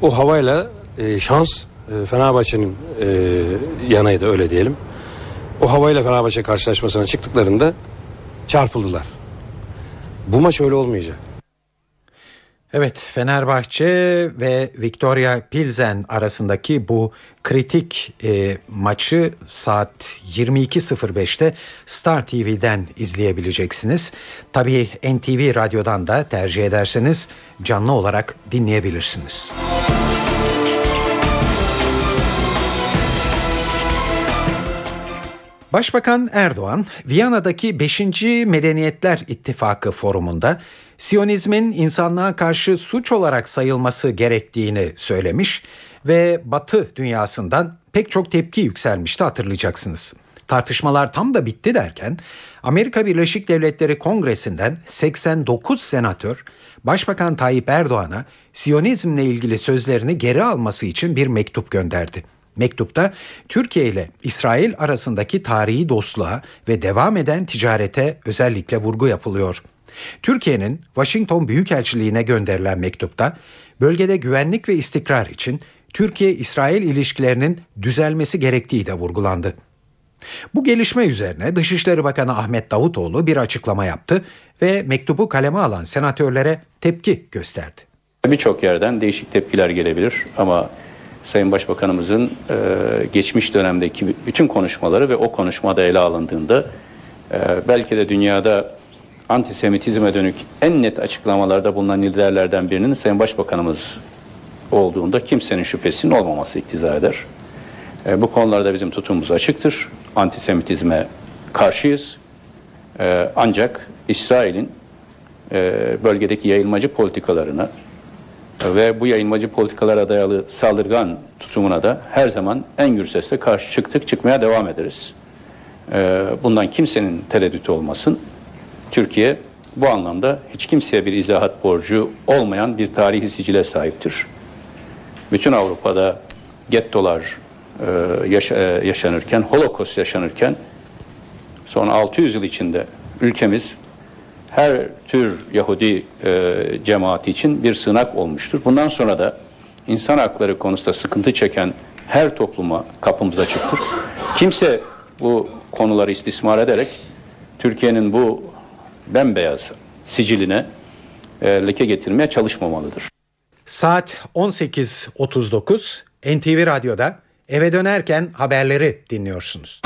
O havayla e, şans e, Fenerbahçe'nin e, yanaydı öyle diyelim. O havayla Fenerbahçe karşılaşmasına çıktıklarında çarpıldılar. Bu maç öyle olmayacak. Evet Fenerbahçe ve Victoria Pilsen arasındaki bu kritik e, maçı saat 22.05'te Star TV'den izleyebileceksiniz. Tabii NTV Radyo'dan da tercih ederseniz canlı olarak dinleyebilirsiniz. Başbakan Erdoğan, Viyana'daki 5. Medeniyetler İttifakı forumunda Siyonizmin insanlığa karşı suç olarak sayılması gerektiğini söylemiş ve Batı dünyasından pek çok tepki yükselmişti hatırlayacaksınız. Tartışmalar tam da bitti derken Amerika Birleşik Devletleri Kongresi'nden 89 senatör Başbakan Tayyip Erdoğan'a Siyonizmle ilgili sözlerini geri alması için bir mektup gönderdi. Mektupta Türkiye ile İsrail arasındaki tarihi dostluğa ve devam eden ticarete özellikle vurgu yapılıyor. Türkiye'nin Washington Büyükelçiliğine gönderilen mektupta bölgede güvenlik ve istikrar için Türkiye-İsrail ilişkilerinin düzelmesi gerektiği de vurgulandı. Bu gelişme üzerine Dışişleri Bakanı Ahmet Davutoğlu bir açıklama yaptı ve mektubu kaleme alan senatörlere tepki gösterdi. Birçok yerden değişik tepkiler gelebilir ama Sayın Başbakanımızın e, geçmiş dönemdeki bütün konuşmaları ve o konuşmada ele alındığında e, belki de dünyada antisemitizme dönük en net açıklamalarda bulunan liderlerden birinin Sayın Başbakanımız olduğunda kimsenin şüphesinin olmaması iktiza eder. E, bu konularda bizim tutumumuz açıktır. Antisemitizme karşıyız. E, ancak İsrail'in e, bölgedeki yayılmacı politikalarına ve bu yayılmacı politikalara dayalı saldırgan tutumuna da her zaman en gür sesle karşı çıktık, çıkmaya devam ederiz. E, bundan kimsenin tereddütü olmasın. Türkiye bu anlamda hiç kimseye bir izahat borcu olmayan bir tarihi sicile sahiptir. Bütün Avrupa'da gettolar e, e, yaşanırken, Holocaust yaşanırken son 600 yıl içinde ülkemiz her tür Yahudi e, cemaati için bir sığınak olmuştur. Bundan sonra da insan hakları konusunda sıkıntı çeken her topluma kapımıza çıktık. Kimse bu konuları istismar ederek Türkiye'nin bu bembeyaz siciline e, leke getirmeye çalışmamalıdır. Saat 18.39 NTV Radyo'da eve dönerken haberleri dinliyorsunuz.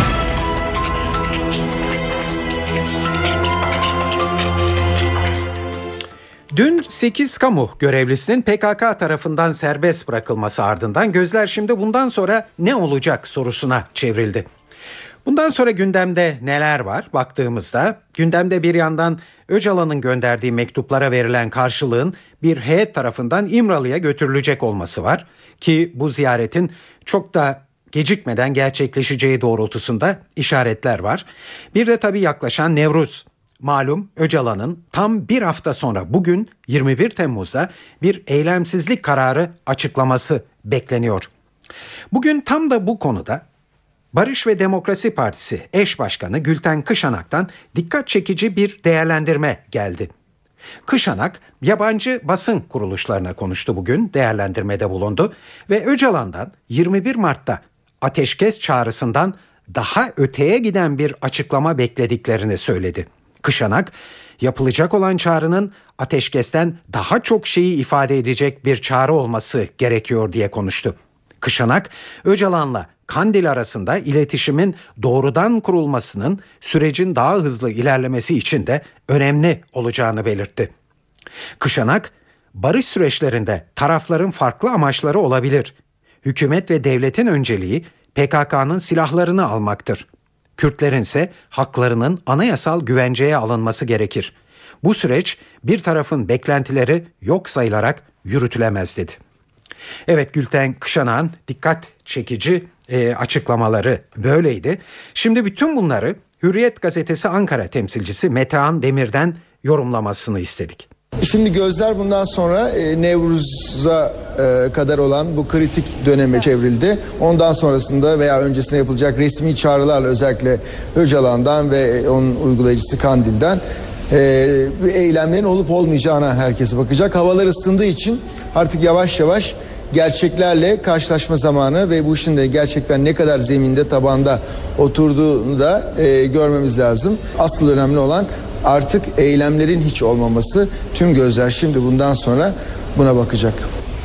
Dün 8 kamu görevlisinin PKK tarafından serbest bırakılması ardından gözler şimdi bundan sonra ne olacak sorusuna çevrildi. Bundan sonra gündemde neler var baktığımızda gündemde bir yandan Öcalan'ın gönderdiği mektuplara verilen karşılığın bir heyet tarafından İmralı'ya götürülecek olması var ki bu ziyaretin çok da gecikmeden gerçekleşeceği doğrultusunda işaretler var. Bir de tabii yaklaşan Nevruz Malum Öcalan'ın tam bir hafta sonra bugün 21 Temmuz'da bir eylemsizlik kararı açıklaması bekleniyor. Bugün tam da bu konuda Barış ve Demokrasi Partisi eş başkanı Gülten Kışanak'tan dikkat çekici bir değerlendirme geldi. Kışanak yabancı basın kuruluşlarına konuştu bugün, değerlendirmede bulundu ve Öcalan'dan 21 Mart'ta ateşkes çağrısından daha öteye giden bir açıklama beklediklerini söyledi. Kışanak, yapılacak olan çağrının ateşkesten daha çok şeyi ifade edecek bir çağrı olması gerekiyor diye konuştu. Kışanak, Öcalan'la Kandil arasında iletişimin doğrudan kurulmasının sürecin daha hızlı ilerlemesi için de önemli olacağını belirtti. Kışanak, barış süreçlerinde tarafların farklı amaçları olabilir. Hükümet ve devletin önceliği PKK'nın silahlarını almaktır. Kürtlerin ise haklarının anayasal güvenceye alınması gerekir. Bu süreç bir tarafın beklentileri yok sayılarak yürütülemez dedi. Evet Gülten Kışanak'ın dikkat çekici e, açıklamaları böyleydi. Şimdi bütün bunları Hürriyet Gazetesi Ankara temsilcisi Metehan Demir'den yorumlamasını istedik. Şimdi gözler bundan sonra e, Nevruz'a e, kadar olan bu kritik döneme çevrildi. Ondan sonrasında veya öncesinde yapılacak resmi çağrılarla özellikle Öcalan'dan ve onun uygulayıcısı Kandil'den e, eylemlerin olup olmayacağına herkes bakacak. Havalar ısındığı için artık yavaş yavaş gerçeklerle karşılaşma zamanı ve bu işin de gerçekten ne kadar zeminde tabanda oturduğunu da e, görmemiz lazım. Asıl önemli olan artık eylemlerin hiç olmaması. Tüm gözler şimdi bundan sonra buna bakacak.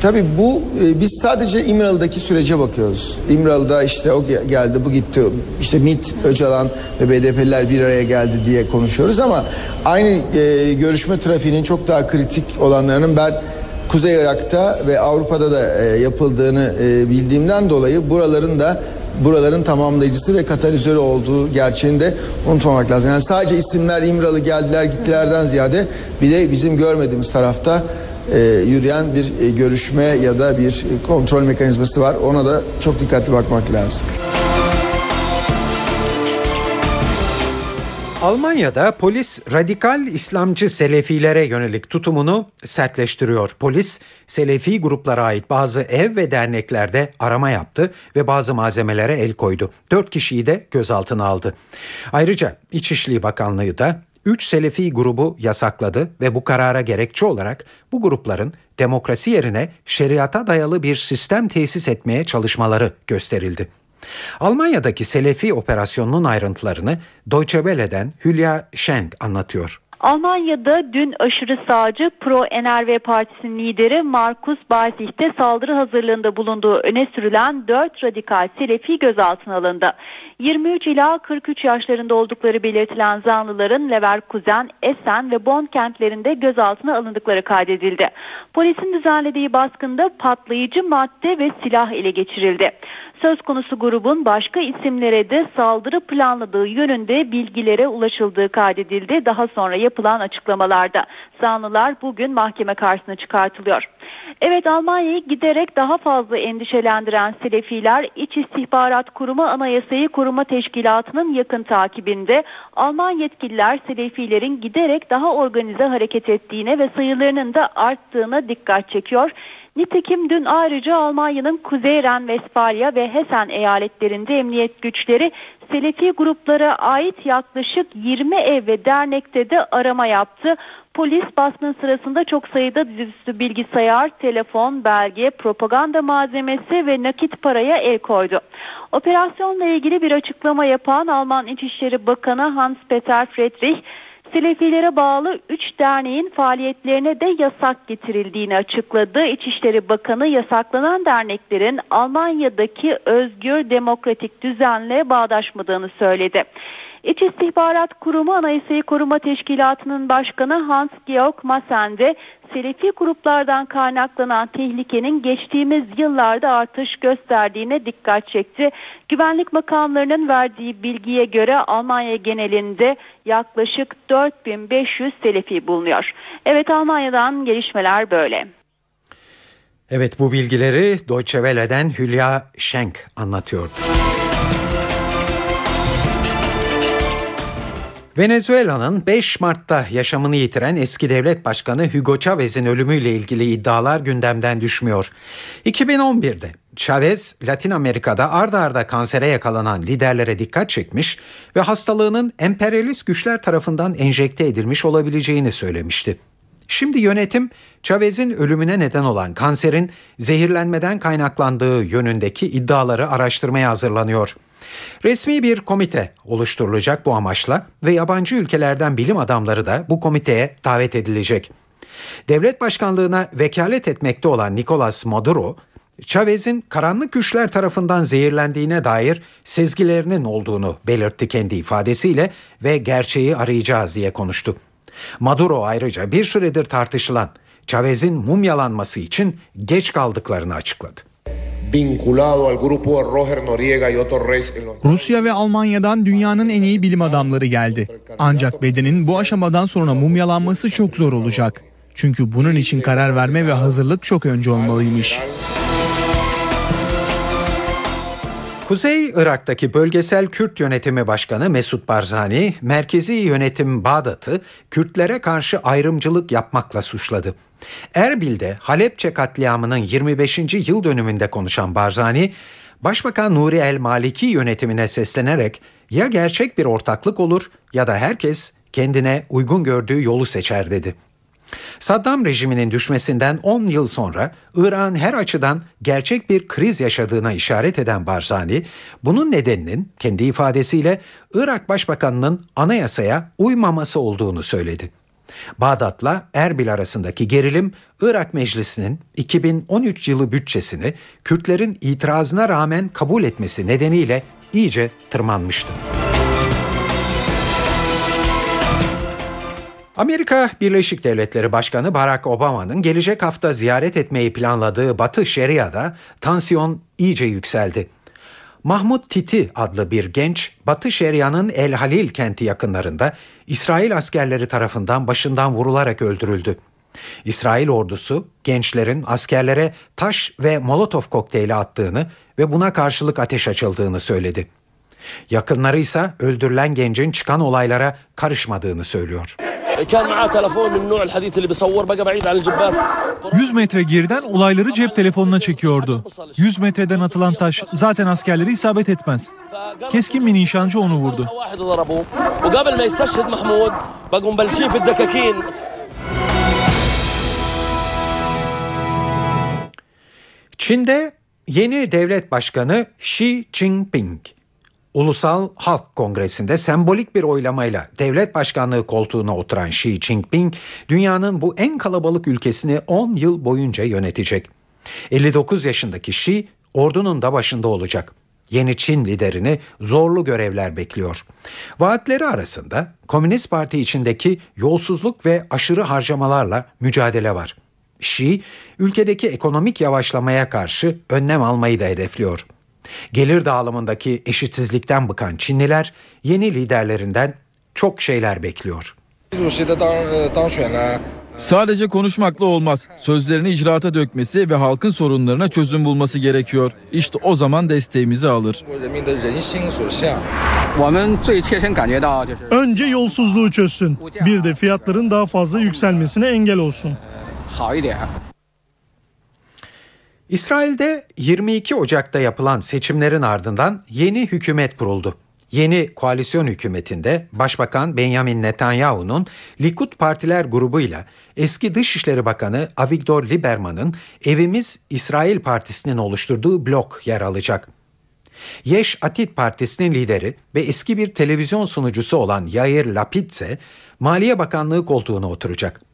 Tabii bu e, biz sadece İmralı'daki sürece bakıyoruz. İmralı'da işte o geldi bu gitti işte MİT, Öcalan ve BDP'liler bir araya geldi diye konuşuyoruz ama aynı e, görüşme trafiğinin çok daha kritik olanlarının ben Kuzey Irak'ta ve Avrupa'da da e, yapıldığını e, bildiğimden dolayı buraların da buraların tamamlayıcısı ve katalizörü olduğu gerçeğini de unutmamak lazım. Yani sadece isimler İmralı geldiler gittilerden ziyade bir de bizim görmediğimiz tarafta e, yürüyen bir e, görüşme ya da bir kontrol mekanizması var. Ona da çok dikkatli bakmak lazım. Almanya'da polis radikal İslamcı Selefilere yönelik tutumunu sertleştiriyor. Polis Selefi gruplara ait bazı ev ve derneklerde arama yaptı ve bazı malzemelere el koydu. Dört kişiyi de gözaltına aldı. Ayrıca İçişleri Bakanlığı da 3 Selefi grubu yasakladı ve bu karara gerekçe olarak bu grupların demokrasi yerine şeriata dayalı bir sistem tesis etmeye çalışmaları gösterildi. Almanya'daki Selefi operasyonunun ayrıntılarını Deutsche Welle'den Hülya Schenk anlatıyor. Almanya'da dün aşırı sağcı Pro-NRV Partisi'nin lideri Markus Balzig'te saldırı hazırlığında bulunduğu öne sürülen 4 radikal Selefi gözaltına alındı. 23 ila 43 yaşlarında oldukları belirtilen zanlıların Leverkusen, Essen ve Bonn kentlerinde gözaltına alındıkları kaydedildi. Polisin düzenlediği baskında patlayıcı madde ve silah ele geçirildi. Söz konusu grubun başka isimlere de saldırı planladığı yönünde bilgilere ulaşıldığı kaydedildi. Daha sonra yapılan açıklamalarda zanlılar bugün mahkeme karşısına çıkartılıyor. Evet Almanya'yı giderek daha fazla endişelendiren Selefiler İç İstihbarat Kurumu Anayasayı Koruma Teşkilatı'nın yakın takibinde Alman yetkililer Selefilerin giderek daha organize hareket ettiğine ve sayılarının da arttığına dikkat çekiyor. Nitekim dün ayrıca Almanya'nın Kuzey Ren-Vesfalya ve Hessen eyaletlerinde emniyet güçleri Selefi gruplara ait yaklaşık 20 ev ve dernekte de arama yaptı. Polis baskın sırasında çok sayıda dizüstü bilgisayar, telefon, belge, propaganda malzemesi ve nakit paraya el koydu. Operasyonla ilgili bir açıklama yapan Alman İçişleri Bakanı Hans-Peter Friedrich, Selefilere bağlı 3 derneğin faaliyetlerine de yasak getirildiğini açıkladı. İçişleri Bakanı yasaklanan derneklerin Almanya'daki özgür demokratik düzenle bağdaşmadığını söyledi. İç İstihbarat Kurumu Anayasayı Koruma Teşkilatı'nın başkanı Hans-Georg Massen de Selefi gruplardan kaynaklanan tehlikenin geçtiğimiz yıllarda artış gösterdiğine dikkat çekti. Güvenlik makamlarının verdiği bilgiye göre Almanya genelinde yaklaşık 4500 Selefi bulunuyor. Evet Almanya'dan gelişmeler böyle. Evet bu bilgileri Deutsche Welle'den Hülya Schenk anlatıyordu. Venezuela'nın 5 Mart'ta yaşamını yitiren eski devlet başkanı Hugo Chavez'in ölümüyle ilgili iddialar gündemden düşmüyor. 2011'de Chavez, Latin Amerika'da arda arda kansere yakalanan liderlere dikkat çekmiş ve hastalığının emperyalist güçler tarafından enjekte edilmiş olabileceğini söylemişti. Şimdi yönetim Chavez'in ölümüne neden olan kanserin zehirlenmeden kaynaklandığı yönündeki iddiaları araştırmaya hazırlanıyor. Resmi bir komite oluşturulacak bu amaçla ve yabancı ülkelerden bilim adamları da bu komiteye davet edilecek. Devlet başkanlığına vekalet etmekte olan Nicolas Maduro, Chavez'in karanlık güçler tarafından zehirlendiğine dair sezgilerinin olduğunu belirtti kendi ifadesiyle ve gerçeği arayacağız diye konuştu. Maduro ayrıca bir süredir tartışılan Chavez'in mumyalanması için geç kaldıklarını açıkladı. Rusya ve Almanya'dan dünyanın en iyi bilim adamları geldi. Ancak bedenin bu aşamadan sonra mumyalanması çok zor olacak. Çünkü bunun için karar verme ve hazırlık çok önce olmalıymış. Kuzey Irak'taki bölgesel Kürt yönetimi başkanı Mesut Barzani, merkezi yönetim Bağdat'ı Kürtlere karşı ayrımcılık yapmakla suçladı. Erbil'de Halepçe katliamının 25. yıl dönümünde konuşan Barzani, Başbakan Nuri El Maliki yönetimine seslenerek ya gerçek bir ortaklık olur ya da herkes kendine uygun gördüğü yolu seçer dedi. Saddam rejiminin düşmesinden 10 yıl sonra İran her açıdan gerçek bir kriz yaşadığına işaret eden Barzani, bunun nedeninin kendi ifadesiyle Irak Başbakanı'nın anayasaya uymaması olduğunu söyledi. Bağdat'la Erbil arasındaki gerilim Irak Meclisi'nin 2013 yılı bütçesini Kürtlerin itirazına rağmen kabul etmesi nedeniyle iyice tırmanmıştı. Amerika Birleşik Devletleri Başkanı Barack Obama'nın gelecek hafta ziyaret etmeyi planladığı Batı Şeria'da tansiyon iyice yükseldi. Mahmut Titi adlı bir genç Batı Şeria'nın El Halil kenti yakınlarında İsrail askerleri tarafından başından vurularak öldürüldü. İsrail ordusu gençlerin askerlere taş ve molotof kokteyli attığını ve buna karşılık ateş açıldığını söyledi. Yakınları ise öldürülen gencin çıkan olaylara karışmadığını söylüyor. 100 metre geriden olayları cep telefonuna çekiyordu. 100 metreden atılan taş zaten askerleri isabet etmez. Keskin bir nişancı onu vurdu. Çin'de yeni devlet başkanı Xi Jinping Ulusal Halk Kongresi'nde sembolik bir oylamayla devlet başkanlığı koltuğuna oturan Xi Jinping, dünyanın bu en kalabalık ülkesini 10 yıl boyunca yönetecek. 59 yaşındaki Xi, ordunun da başında olacak. Yeni Çin liderini zorlu görevler bekliyor. Vaatleri arasında Komünist Parti içindeki yolsuzluk ve aşırı harcamalarla mücadele var. Xi, ülkedeki ekonomik yavaşlamaya karşı önlem almayı da hedefliyor. Gelir dağılımındaki eşitsizlikten bıkan Çinliler yeni liderlerinden çok şeyler bekliyor. Sadece konuşmakla olmaz. Sözlerini icraata dökmesi ve halkın sorunlarına çözüm bulması gerekiyor. İşte o zaman desteğimizi alır. Önce yolsuzluğu çözsün. Bir de fiyatların daha fazla yükselmesine engel olsun. İsrail'de 22 Ocak'ta yapılan seçimlerin ardından yeni hükümet kuruldu. Yeni koalisyon hükümetinde Başbakan Benjamin Netanyahu'nun Likud Partiler grubuyla eski Dışişleri Bakanı Avigdor Lieberman'ın Evimiz İsrail Partisi'nin oluşturduğu blok yer alacak. Yeş Atit Partisi'nin lideri ve eski bir televizyon sunucusu olan Yair Lapid ise Maliye Bakanlığı koltuğuna oturacak.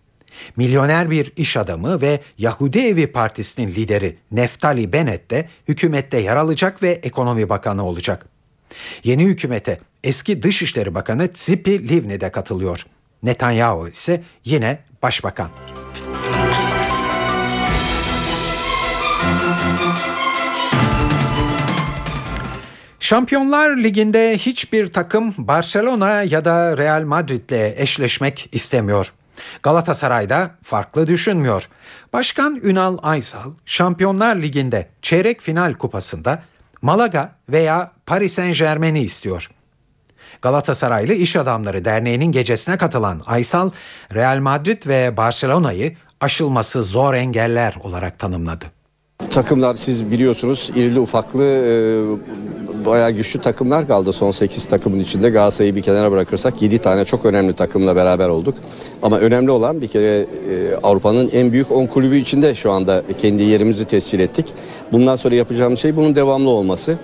Milyoner bir iş adamı ve Yahudi Evi Partisi'nin lideri Neftali Bennett de hükümette yer alacak ve ekonomi bakanı olacak. Yeni hükümete eski Dışişleri Bakanı Tzipi Livni de katılıyor. Netanyahu ise yine başbakan. Şampiyonlar Ligi'nde hiçbir takım Barcelona ya da Real Madrid'le eşleşmek istemiyor. Galatasaray'da farklı düşünmüyor. Başkan Ünal Aysal Şampiyonlar Ligi'nde çeyrek final kupasında Malaga veya Paris Saint Germain'i istiyor. Galatasaraylı İş Adamları Derneği'nin gecesine katılan Aysal, Real Madrid ve Barcelona'yı aşılması zor engeller olarak tanımladı. Takımlar siz biliyorsunuz irili ufaklı bayağı güçlü takımlar kaldı son 8 takımın içinde. Galatasaray'ı bir kenara bırakırsak 7 tane çok önemli takımla beraber olduk. Ama önemli olan bir kere e, Avrupa'nın en büyük 10 kulübü içinde şu anda kendi yerimizi tescil ettik. Bundan sonra yapacağımız şey bunun devamlı olması.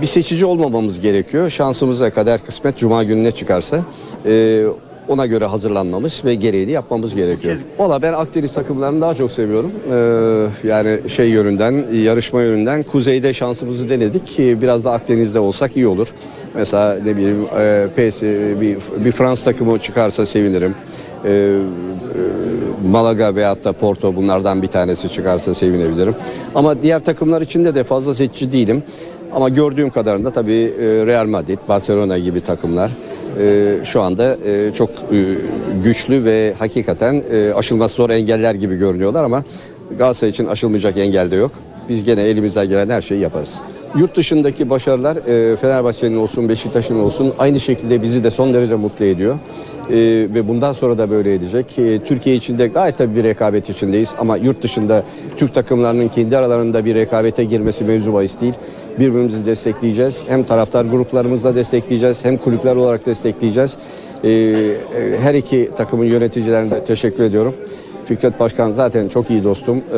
Bir seçici olmamamız gerekiyor. Şansımıza kader kısmet cuma gününe çıkarsa e, ona göre hazırlanmamız ve gereğini yapmamız gerekiyor. Valla ben Akdeniz takımlarını daha çok seviyorum. Ee, yani şey yönünden, yarışma yönünden kuzeyde şansımızı denedik. Ee, Biraz da Akdeniz'de olsak iyi olur. Mesela ne bileyim e, PS, bir, bir Fransız takımı çıkarsa sevinirim. Ee, e, Malaga veyahut da Porto bunlardan bir tanesi çıkarsa sevinebilirim. Ama diğer takımlar içinde de fazla seçici değilim. Ama gördüğüm kadarında tabii e, Real Madrid, Barcelona gibi takımlar e, şu anda e, çok e, güçlü ve hakikaten e, aşılması zor engeller gibi görünüyorlar ama Galatasaray için aşılmayacak engel de yok. Biz gene elimizden gelen her şeyi yaparız. Yurt dışındaki başarılar e, Fenerbahçe'nin olsun, Beşiktaş'ın olsun aynı şekilde bizi de son derece mutlu ediyor. E, ve bundan sonra da böyle edecek. E, Türkiye içinde gayet tabii bir rekabet içindeyiz ama yurt dışında Türk takımlarının kendi aralarında bir rekabete girmesi mevzu bahis değil. Birbirimizi destekleyeceğiz. Hem taraftar gruplarımızla destekleyeceğiz hem kulüpler olarak destekleyeceğiz. E, e, her iki takımın yöneticilerine de teşekkür ediyorum. Fikret Başkan zaten çok iyi dostum. E,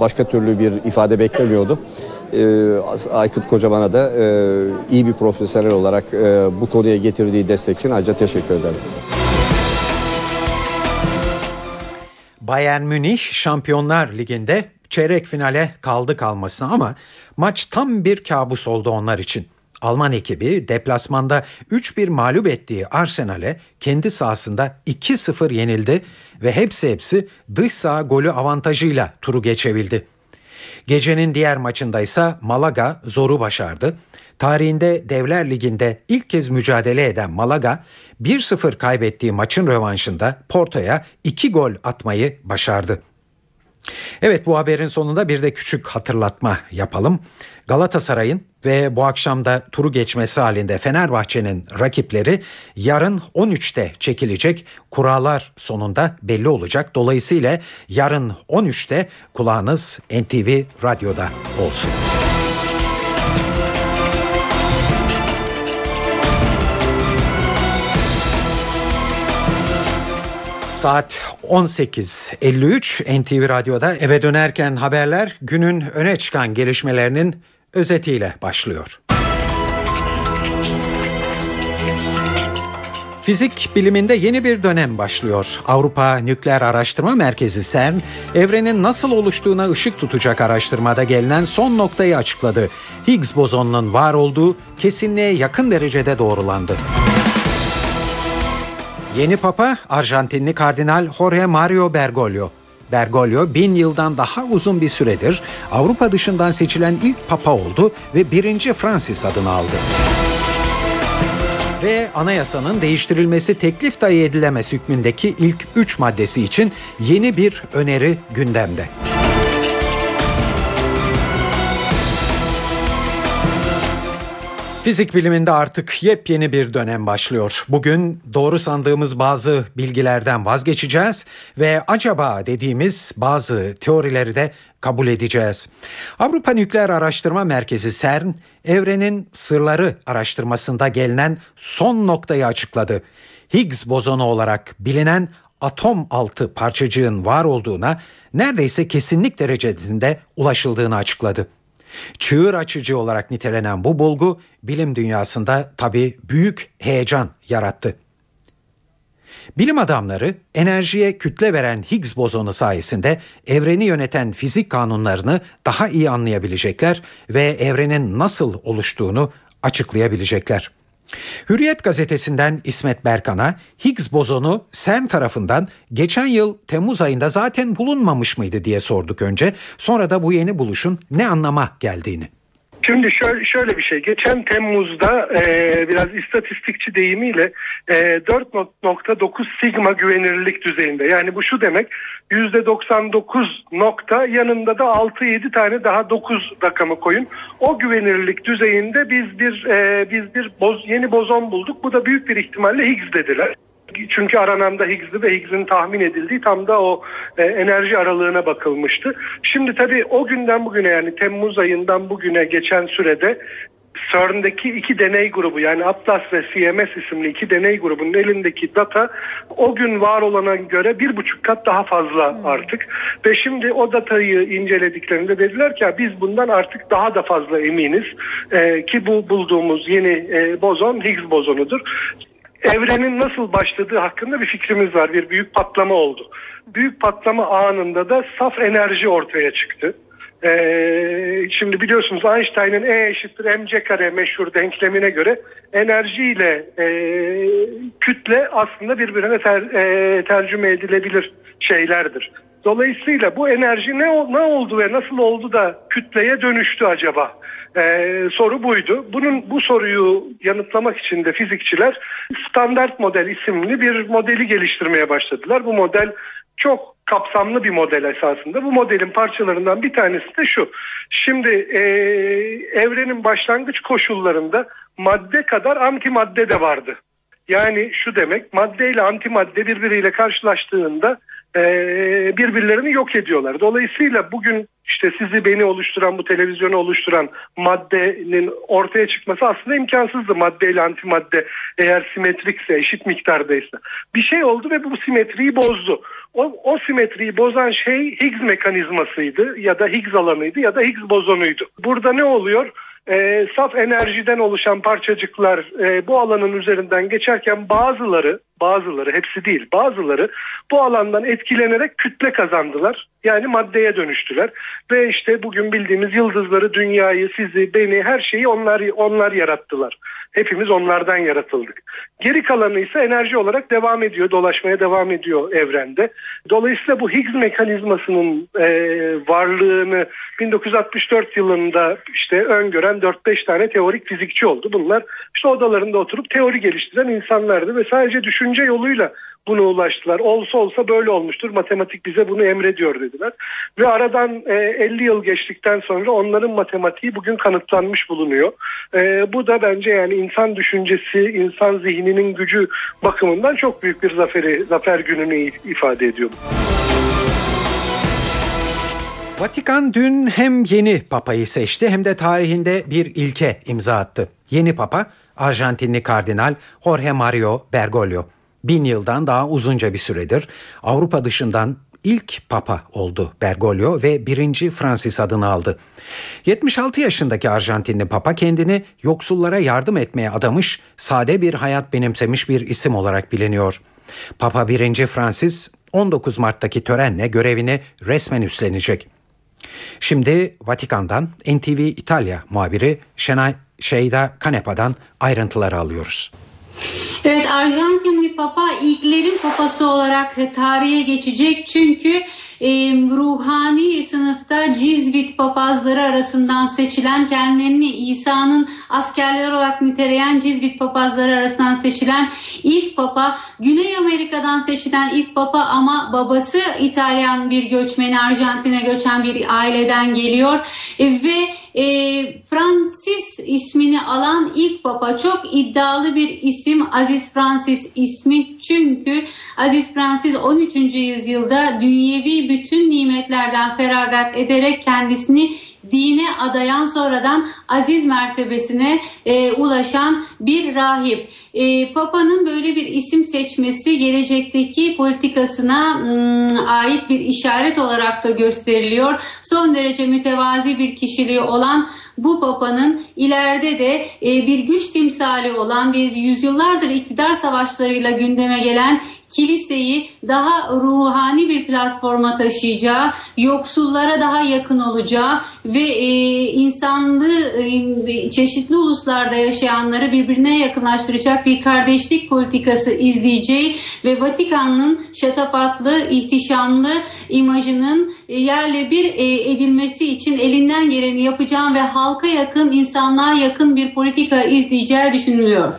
başka türlü bir ifade beklemiyordu. E, Aykut Kocaman'a da e, iyi bir profesyonel olarak e, bu konuya getirdiği destek için ayrıca teşekkür ederim. Bayern Münih Şampiyonlar Ligi'nde çeyrek finale kaldı kalmasına ama maç tam bir kabus oldu onlar için. Alman ekibi deplasmanda 3-1 mağlup ettiği Arsenal'e kendi sahasında 2-0 yenildi ve hepsi hepsi dış saha golü avantajıyla turu geçebildi. Gecenin diğer maçında ise Malaga zoru başardı. Tarihinde Devler Ligi'nde ilk kez mücadele eden Malaga 1-0 kaybettiği maçın rövanşında Porto'ya 2 gol atmayı başardı. Evet bu haberin sonunda bir de küçük hatırlatma yapalım. Galatasaray'ın ve bu akşam da turu geçmesi halinde Fenerbahçe'nin rakipleri yarın 13'te çekilecek kurallar sonunda belli olacak. Dolayısıyla yarın 13'te kulağınız NTV Radyo'da olsun. Saat 18.53 NTV Radyo'da eve dönerken haberler günün öne çıkan gelişmelerinin özetiyle başlıyor. Fizik biliminde yeni bir dönem başlıyor. Avrupa Nükleer Araştırma Merkezi CERN, evrenin nasıl oluştuğuna ışık tutacak araştırmada gelinen son noktayı açıkladı. Higgs bozonunun var olduğu kesinliğe yakın derecede doğrulandı. Yeni Papa Arjantinli Kardinal Jorge Mario Bergoglio. Bergoglio bin yıldan daha uzun bir süredir Avrupa dışından seçilen ilk Papa oldu ve birinci Francis adını aldı. Ve anayasanın değiştirilmesi teklif dahi edilemez hükmündeki ilk üç maddesi için yeni bir öneri gündemde. Fizik biliminde artık yepyeni bir dönem başlıyor. Bugün doğru sandığımız bazı bilgilerden vazgeçeceğiz ve acaba dediğimiz bazı teorileri de kabul edeceğiz. Avrupa Nükleer Araştırma Merkezi CERN, evrenin sırları araştırmasında gelinen son noktayı açıkladı. Higgs bozonu olarak bilinen atom altı parçacığın var olduğuna neredeyse kesinlik derecesinde ulaşıldığını açıkladı. Çığır açıcı olarak nitelenen bu bulgu bilim dünyasında tabii büyük heyecan yarattı. Bilim adamları enerjiye kütle veren Higgs bozonu sayesinde evreni yöneten fizik kanunlarını daha iyi anlayabilecekler ve evrenin nasıl oluştuğunu açıklayabilecekler. Hürriyet gazetesinden İsmet Berkan'a Higgs bozonu CERN tarafından geçen yıl Temmuz ayında zaten bulunmamış mıydı diye sorduk önce. Sonra da bu yeni buluşun ne anlama geldiğini. Şimdi şöyle, şöyle bir şey. Geçen Temmuz'da e, biraz istatistikçi deyimiyle e, 4.9 sigma güvenilirlik düzeyinde. Yani bu şu demek %99 nokta yanında da 6-7 tane daha 9 rakamı koyun. O güvenilirlik düzeyinde biz bir e, biz bir boz, yeni bozon bulduk. Bu da büyük bir ihtimalle Higgs dediler. Çünkü aranan da Higgs'li ve Higgs'in tahmin edildiği tam da o e, enerji aralığına bakılmıştı. Şimdi tabii o günden bugüne yani Temmuz ayından bugüne geçen sürede CERN'deki iki deney grubu yani Atlas ve CMS isimli iki deney grubunun elindeki data o gün var olana göre bir buçuk kat daha fazla artık. Ve şimdi o datayı incelediklerinde dediler ki "Ya biz bundan artık daha da fazla eminiz Ee, ki bu bulduğumuz yeni e, bozon Higgs bozonudur. Evrenin nasıl başladığı hakkında bir fikrimiz var. Bir büyük patlama oldu. Büyük patlama anında da saf enerji ortaya çıktı. Ee, şimdi biliyorsunuz Einstein'ın E eşittir mc kare meşhur denklemine göre enerjiyle e, kütle aslında birbirine ter, e, tercüme edilebilir şeylerdir. Dolayısıyla bu enerji ne, ne oldu ve nasıl oldu da kütleye dönüştü acaba? Ee, soru buydu. Bunun bu soruyu yanıtlamak için de fizikçiler standart model isimli bir modeli geliştirmeye başladılar. Bu model çok kapsamlı bir model esasında. Bu modelin parçalarından bir tanesi de şu. Şimdi e, evrenin başlangıç koşullarında madde kadar antimadde de vardı. Yani şu demek madde ile antimadde birbiriyle karşılaştığında birbirlerini yok ediyorlar. Dolayısıyla bugün işte sizi beni oluşturan bu televizyonu oluşturan maddenin ortaya çıkması aslında imkansızdı madde ile antimadde eğer simetrikse eşit miktardaysa. Bir şey oldu ve bu simetriyi bozdu. O, o simetriyi bozan şey Higgs mekanizmasıydı ya da Higgs alanıydı ya da Higgs bozonuydu. Burada ne oluyor? Ee, saf enerjiden oluşan parçacıklar e, bu alanın üzerinden geçerken bazıları bazıları hepsi değil bazıları bu alandan etkilenerek kütle kazandılar. Yani maddeye dönüştüler ve işte bugün bildiğimiz yıldızları, dünyayı, sizi, beni her şeyi onlar onlar yarattılar. Hepimiz onlardan yaratıldık. Geri kalanı ise enerji olarak devam ediyor, dolaşmaya devam ediyor evrende. Dolayısıyla bu Higgs mekanizmasının e, varlığını 1964 yılında işte öngören 4-5 tane teorik fizikçi oldu. Bunlar işte odalarında oturup teori geliştiren insanlardı ve sadece düşünce yoluyla buna ulaştılar. Olsa olsa böyle olmuştur. Matematik bize bunu emrediyor dediler. Ve aradan e, 50 yıl geçtikten sonra onların matematiği bugün kanıtlanmış bulunuyor. E, bu da bence yani insan düşüncesi, insan zihninin gücü bakımından çok büyük bir zaferi, zafer gününü ifade ediyor. Vatikan dün hem yeni papayı seçti hem de tarihinde bir ilke imza attı. Yeni papa Arjantinli kardinal Jorge Mario Bergoglio. Bin yıldan daha uzunca bir süredir Avrupa dışından ilk papa oldu Bergoglio ve birinci Francis adını aldı. 76 yaşındaki Arjantinli papa kendini yoksullara yardım etmeye adamış, sade bir hayat benimsemiş bir isim olarak biliniyor. Papa 1. Francis 19 Mart'taki törenle görevini resmen üstlenecek. Şimdi Vatikan'dan NTV İtalya muhabiri Şenay Şeyda Kanepa'dan ayrıntıları alıyoruz. Evet Arjantinli Papa ilklerin papası olarak tarihe geçecek. Çünkü e, ruhani sınıfta Cizvit papazları arasından seçilen kendilerini İsa'nın askerleri olarak niteleyen Cizvit papazları arasından seçilen ilk papa Güney Amerika'dan seçilen ilk papa ama babası İtalyan bir göçmeni Arjantin'e göçen bir aileden geliyor e, ve e, Francis ismini alan ilk papa çok iddialı bir isim Aziz Francis ismi çünkü Aziz Francis 13. yüzyılda dünyevi bütün nimetlerden feragat ederek kendisini dine adayan sonradan aziz mertebesine e, ulaşan bir rahip. E, Papa'nın böyle bir isim seçmesi gelecekteki politikasına m, ait bir işaret olarak da gösteriliyor. Son derece mütevazi bir kişiliği olan bu papanın ileride de e, bir güç timsali olan biz yüzyıllardır iktidar savaşlarıyla gündeme gelen kiliseyi daha ruhani bir platforma taşıyacağı, yoksullara daha yakın olacağı ve e, insanlığı e, çeşitli uluslarda yaşayanları birbirine yakınlaştıracak bir kardeşlik politikası izleyeceği ve Vatikan'ın şatafatlı, ihtişamlı imajının e, yerle bir e, edilmesi için elinden geleni yapacağım ve halka yakın, insanlığa yakın bir politika izleyeceği düşünülüyor.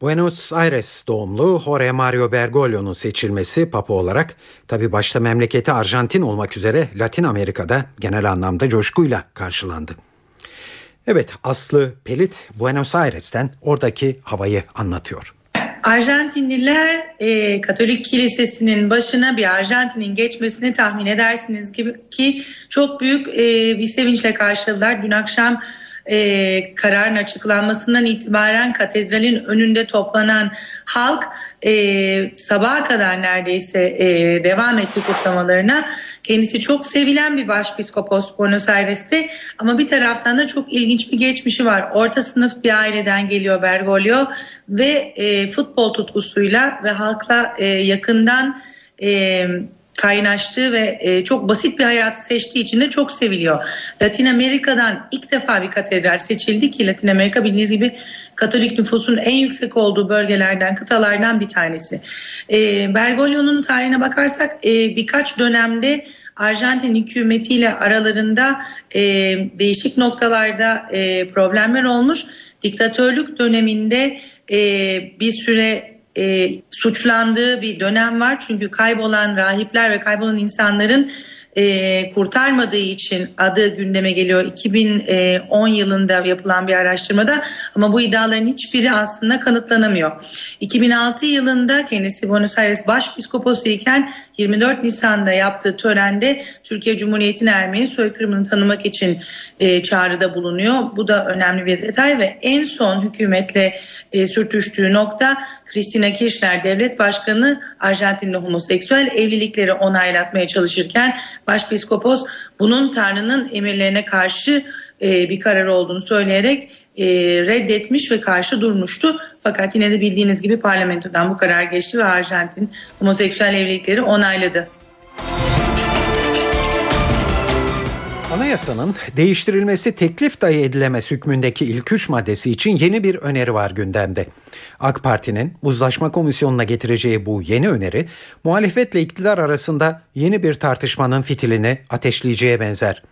Buenos Aires doğumlu Jorge Mario Bergoglio'nun seçilmesi papa olarak tabi başta memleketi Arjantin olmak üzere Latin Amerika'da genel anlamda coşkuyla karşılandı. Evet Aslı Pelit Buenos Aires'ten oradaki havayı anlatıyor. Arjantinliler e, Katolik Kilisesi'nin başına bir Arjantin'in geçmesini tahmin edersiniz gibi ki çok büyük e, bir sevinçle karşıladılar. Dün akşam e, kararın açıklanmasından itibaren katedralin önünde toplanan halk e, sabaha kadar neredeyse e, devam etti kutlamalarına. Kendisi çok sevilen bir başpiskopos Buenos Aires'te ama bir taraftan da çok ilginç bir geçmişi var. Orta sınıf bir aileden geliyor Bergoglio ve e, futbol tutkusuyla ve halkla e, yakından e, kaynaştığı ve e, çok basit bir hayatı seçtiği için de çok seviliyor. Latin Amerika'dan ilk defa bir katedral seçildi ki Latin Amerika bildiğiniz gibi Katolik nüfusun en yüksek olduğu bölgelerden, kıtalardan bir tanesi. E, Bergoglio'nun tarihine bakarsak e, birkaç dönemde Arjantin hükümetiyle aralarında e, değişik noktalarda e, problemler olmuş. Diktatörlük döneminde e, bir süre e, suçlandığı bir dönem var. Çünkü kaybolan rahipler ve kaybolan insanların e, kurtarmadığı için adı gündeme geliyor 2010 yılında yapılan bir araştırmada ama bu iddiaların hiçbiri aslında kanıtlanamıyor. 2006 yılında kendisi Buenos Aires Başpiskoposu iken 24 Nisan'da yaptığı törende Türkiye Cumhuriyeti'nin Ermeni soykırımını tanımak için e, çağrıda bulunuyor. Bu da önemli bir detay ve en son hükümetle e, sürtüştüğü nokta Cristina Kirchner devlet başkanı Arjantinli homoseksüel evlilikleri onaylatmaya çalışırken Başpiskopos bunun Tanrı'nın emirlerine karşı e, bir karar olduğunu söyleyerek e, reddetmiş ve karşı durmuştu. Fakat yine de bildiğiniz gibi parlamentodan bu karar geçti ve Arjantin homoseksüel evlilikleri onayladı. Anayasanın değiştirilmesi teklif dahi edilemez hükmündeki ilk üç maddesi için yeni bir öneri var gündemde. AK Parti'nin uzlaşma komisyonuna getireceği bu yeni öneri muhalefetle iktidar arasında yeni bir tartışmanın fitilini ateşleyeceğe benzer.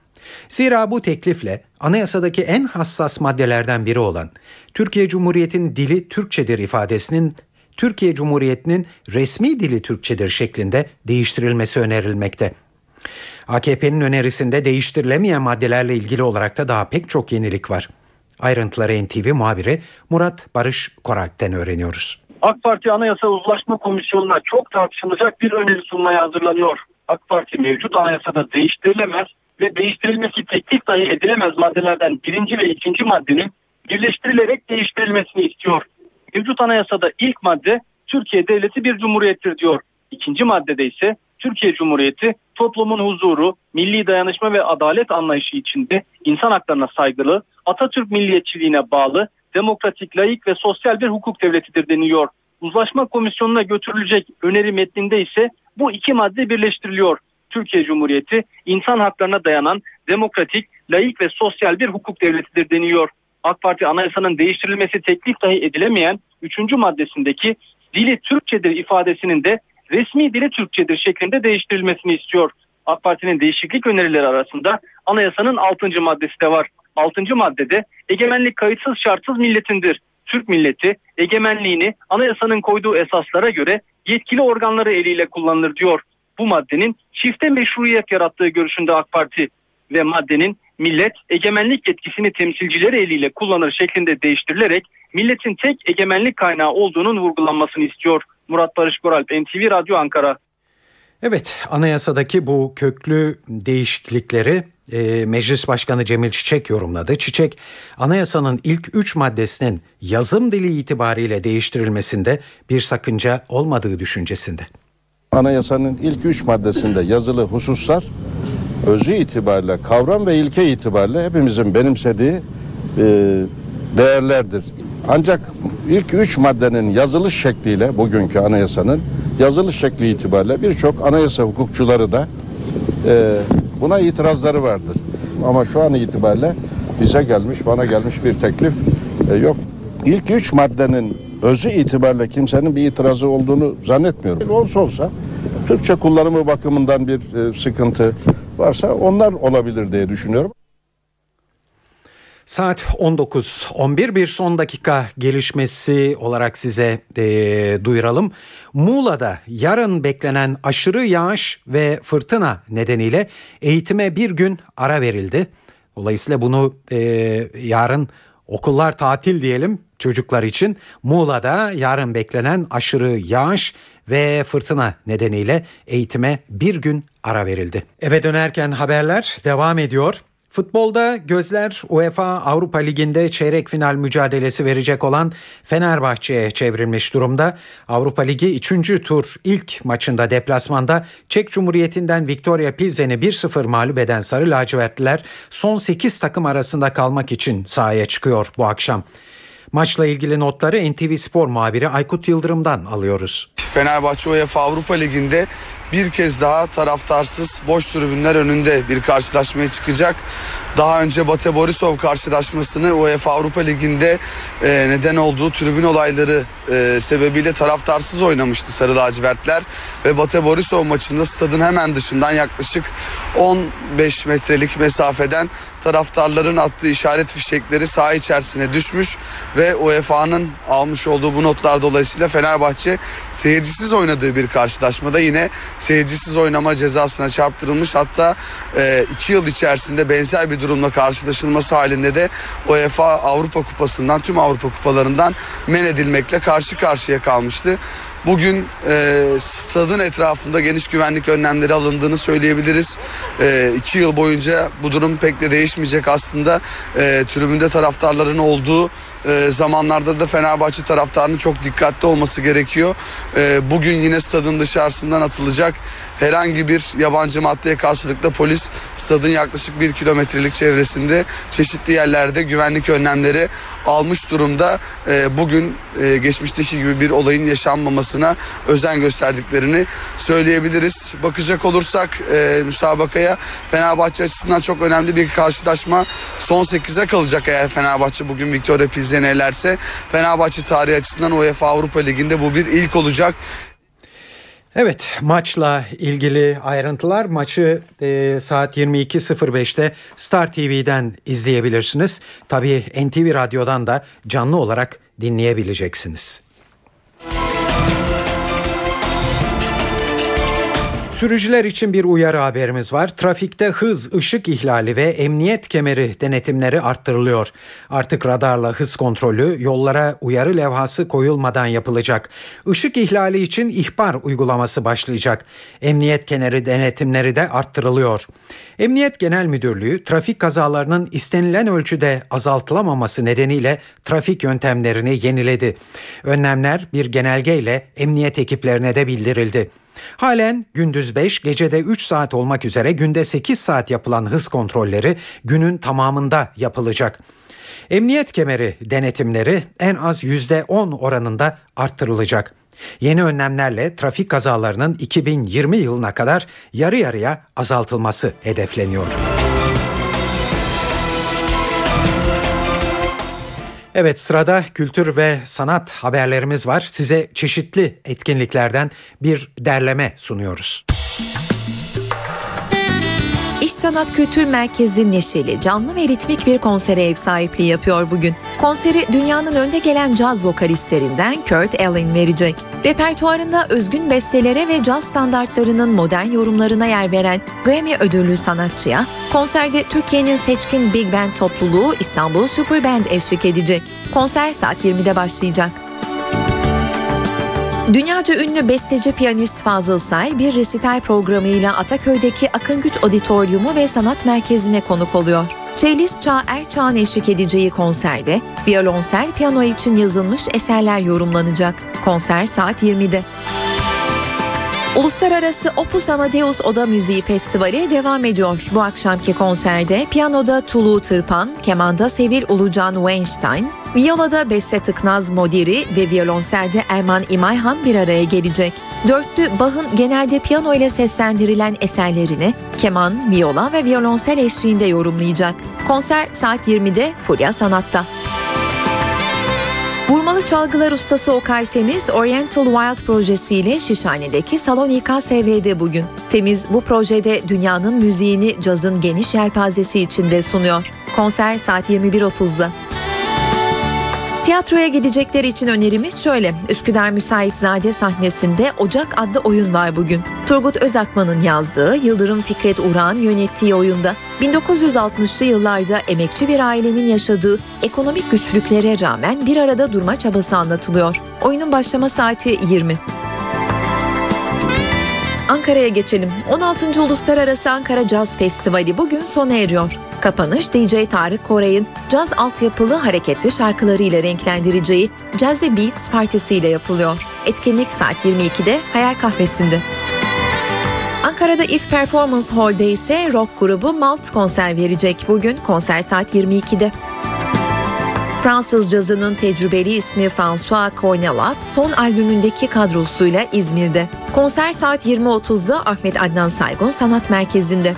Zira bu teklifle anayasadaki en hassas maddelerden biri olan Türkiye Cumhuriyeti'nin dili Türkçedir ifadesinin Türkiye Cumhuriyeti'nin resmi dili Türkçedir şeklinde değiştirilmesi önerilmekte. AKP'nin önerisinde değiştirilemeyen maddelerle ilgili olarak da daha pek çok yenilik var. Ayrıntıları NTV muhabiri Murat Barış Koralp'ten öğreniyoruz. AK Parti Anayasa Uzlaşma Komisyonu'na çok tartışılacak bir öneri sunmaya hazırlanıyor. AK Parti mevcut anayasada değiştirilemez ve değiştirilmesi teklif dahi edilemez maddelerden birinci ve ikinci maddenin birleştirilerek değiştirilmesini istiyor. Mevcut anayasada ilk madde Türkiye Devleti bir cumhuriyettir diyor. İkinci maddede ise Türkiye Cumhuriyeti toplumun huzuru, milli dayanışma ve adalet anlayışı içinde insan haklarına saygılı, Atatürk milliyetçiliğine bağlı, demokratik, layık ve sosyal bir hukuk devletidir deniliyor. Uzlaşma komisyonuna götürülecek öneri metninde ise bu iki madde birleştiriliyor. Türkiye Cumhuriyeti insan haklarına dayanan demokratik, layık ve sosyal bir hukuk devletidir deniliyor. AK Parti anayasanın değiştirilmesi teklif dahi edilemeyen 3. maddesindeki dili Türkçedir ifadesinin de resmi dili Türkçedir şeklinde değiştirilmesini istiyor. AK Parti'nin değişiklik önerileri arasında anayasanın 6. maddesi de var. 6. maddede egemenlik kayıtsız şartsız milletindir. Türk milleti egemenliğini anayasanın koyduğu esaslara göre yetkili organları eliyle kullanılır diyor. Bu maddenin çifte meşruiyet yarattığı görüşünde AK Parti ve maddenin millet egemenlik yetkisini temsilcileri eliyle kullanır şeklinde değiştirilerek milletin tek egemenlik kaynağı olduğunun vurgulanmasını istiyor. Murat Barış Goralp, NTV Radyo Ankara. Evet, anayasadaki bu köklü değişiklikleri e, Meclis Başkanı Cemil Çiçek yorumladı. Çiçek, anayasanın ilk üç maddesinin yazım dili itibariyle değiştirilmesinde bir sakınca olmadığı düşüncesinde. Anayasanın ilk üç maddesinde yazılı hususlar özü itibariyle, kavram ve ilke itibariyle hepimizin benimsediği e, değerlerdir. Ancak ilk üç maddenin yazılış şekliyle bugünkü anayasanın yazılış şekli itibariyle birçok anayasa hukukçuları da e, buna itirazları vardır. Ama şu an itibariyle bize gelmiş, bana gelmiş bir teklif e, yok. İlk üç maddenin özü itibariyle kimsenin bir itirazı olduğunu zannetmiyorum. Olsa olsa Türkçe kullanımı bakımından bir e, sıkıntı varsa onlar olabilir diye düşünüyorum. Saat 19.11 bir son dakika gelişmesi olarak size e, duyuralım. Muğla'da yarın beklenen aşırı yağış ve fırtına nedeniyle eğitime bir gün ara verildi. Dolayısıyla bunu e, yarın okullar tatil diyelim çocuklar için. Muğla'da yarın beklenen aşırı yağış ve fırtına nedeniyle eğitime bir gün ara verildi. Eve dönerken haberler devam ediyor. Futbolda gözler UEFA Avrupa Ligi'nde çeyrek final mücadelesi verecek olan Fenerbahçe'ye çevrilmiş durumda. Avrupa Ligi 3. tur ilk maçında deplasmanda Çek Cumhuriyeti'nden Victoria Pilsen'i 1-0 mağlup eden Sarı Lacivertliler son 8 takım arasında kalmak için sahaya çıkıyor bu akşam. Maçla ilgili notları NTV Spor muhabiri Aykut Yıldırım'dan alıyoruz. Fenerbahçe UEFA Avrupa Ligi'nde bir kez daha taraftarsız boş tribünler önünde bir karşılaşmaya çıkacak. Daha önce Bate Borisov karşılaşmasını UEFA Avrupa Ligi'nde e, neden olduğu tribün olayları e, sebebiyle taraftarsız oynamıştı Sarı Lacivertler. Ve Bate Borisov maçında stadın hemen dışından yaklaşık 15 metrelik mesafeden taraftarların attığı işaret fişekleri saha içerisine düşmüş ve UEFA'nın almış olduğu bu notlar dolayısıyla Fenerbahçe seyircisiz oynadığı bir karşılaşmada yine seyircisiz oynama cezasına çarptırılmış. Hatta e, iki yıl içerisinde benzer bir durumla karşılaşılması halinde de UEFA Avrupa Kupası'ndan tüm Avrupa Kupalarından men edilmekle karşı karşıya kalmıştı. Bugün e, stadın etrafında geniş güvenlik önlemleri alındığını söyleyebiliriz. E, iki yıl boyunca bu durum pek de değişmeyecek aslında. E, tribünde taraftarların olduğu e, zamanlarda da Fenerbahçe taraftarının çok dikkatli olması gerekiyor. E, bugün yine stadın dışarısından atılacak herhangi bir yabancı maddeye karşılıklı polis stadın yaklaşık bir kilometrelik çevresinde çeşitli yerlerde güvenlik önlemleri almış durumda. E, bugün e, geçmişteki gibi bir olayın yaşanmamasına özen gösterdiklerini söyleyebiliriz. Bakacak olursak e, müsabakaya Fenerbahçe açısından çok önemli bir karşılaşma. Son 8'e kalacak eğer Fenerbahçe bugün Victoria Pilsen'i elerse. Fenerbahçe tarihi açısından UEFA Avrupa Ligi'nde bu bir ilk olacak. Evet maçla ilgili ayrıntılar maçı e, saat 22.05'te Star TV'den izleyebilirsiniz. Tabii NTV Radyo'dan da canlı olarak dinleyebileceksiniz. Sürücüler için bir uyarı haberimiz var. Trafikte hız, ışık ihlali ve emniyet kemeri denetimleri arttırılıyor. Artık radarla hız kontrolü yollara uyarı levhası koyulmadan yapılacak. Işık ihlali için ihbar uygulaması başlayacak. Emniyet kemeri denetimleri de arttırılıyor. Emniyet Genel Müdürlüğü trafik kazalarının istenilen ölçüde azaltılamaması nedeniyle trafik yöntemlerini yeniledi. Önlemler bir genelgeyle emniyet ekiplerine de bildirildi. Halen gündüz 5, gecede 3 saat olmak üzere günde 8 saat yapılan hız kontrolleri günün tamamında yapılacak. Emniyet kemeri denetimleri en az %10 oranında arttırılacak. Yeni önlemlerle trafik kazalarının 2020 yılına kadar yarı yarıya azaltılması hedefleniyor. Evet sırada kültür ve sanat haberlerimiz var. Size çeşitli etkinliklerden bir derleme sunuyoruz. Sanat Kültür Merkezi neşeli, canlı ve ritmik bir konsere ev sahipliği yapıyor bugün. Konseri dünyanın önde gelen caz vokalistlerinden Kurt Allen verecek. Repertuarında özgün bestelere ve caz standartlarının modern yorumlarına yer veren Grammy ödüllü sanatçıya konserde Türkiye'nin seçkin Big Band topluluğu İstanbul Super Band eşlik edecek. Konser saat 20'de başlayacak. Dünyaca ünlü besteci piyanist Fazıl Say bir resital programıyla Ataköy'deki Akın Güç Auditoriumu ve Sanat Merkezi'ne konuk oluyor. Çeyiz Çağ Erçağ'ın eşlik edeceği konserde violonsel piyano için yazılmış eserler yorumlanacak. Konser saat 20'de. Uluslararası Opus Amadeus Oda Müziği Festivali devam ediyor. Bu akşamki konserde piyanoda Tulu Tırpan, kemanda Sevil Ulucan Weinstein, viyolada Beste Tıknaz Modiri ve violonselde Erman İmayhan bir araya gelecek. Dörtlü Bach'ın genelde piyano ile seslendirilen eserlerini keman, viola ve violonsel eşliğinde yorumlayacak. Konser saat 20'de Fulya Sanat'ta. Vurmalı çalgılar ustası Okay Temiz, Oriental Wild projesiyle Şişhane'deki Salon İKSV'de bugün. Temiz bu projede dünyanın müziğini cazın geniş yelpazesi içinde sunuyor. Konser saat 21.30'da. Tiyatroya gidecekler için önerimiz şöyle. Üsküdar Müsaitzade sahnesinde Ocak adlı oyun var bugün. Turgut Özakman'ın yazdığı, Yıldırım Fikret Uğran yönettiği oyunda 1960'lı yıllarda emekçi bir ailenin yaşadığı ekonomik güçlüklere rağmen bir arada durma çabası anlatılıyor. Oyunun başlama saati 20. Ankara'ya geçelim. 16. Uluslararası Ankara Caz Festivali bugün sona eriyor. Kapanış DJ Tarık Koray'ın caz altyapılı hareketli şarkılarıyla renklendireceği Jazzy Beats partisiyle yapılıyor. Etkinlik saat 22'de Hayal Kahvesi'nde. Ankara'da If Performance Hall'de ise rock grubu Malt konser verecek. Bugün konser saat 22'de. Fransız cazının tecrübeli ismi François Cornelap son albümündeki kadrosuyla İzmir'de. Konser saat 20.30'da Ahmet Adnan Saygun Sanat Merkezi'nde.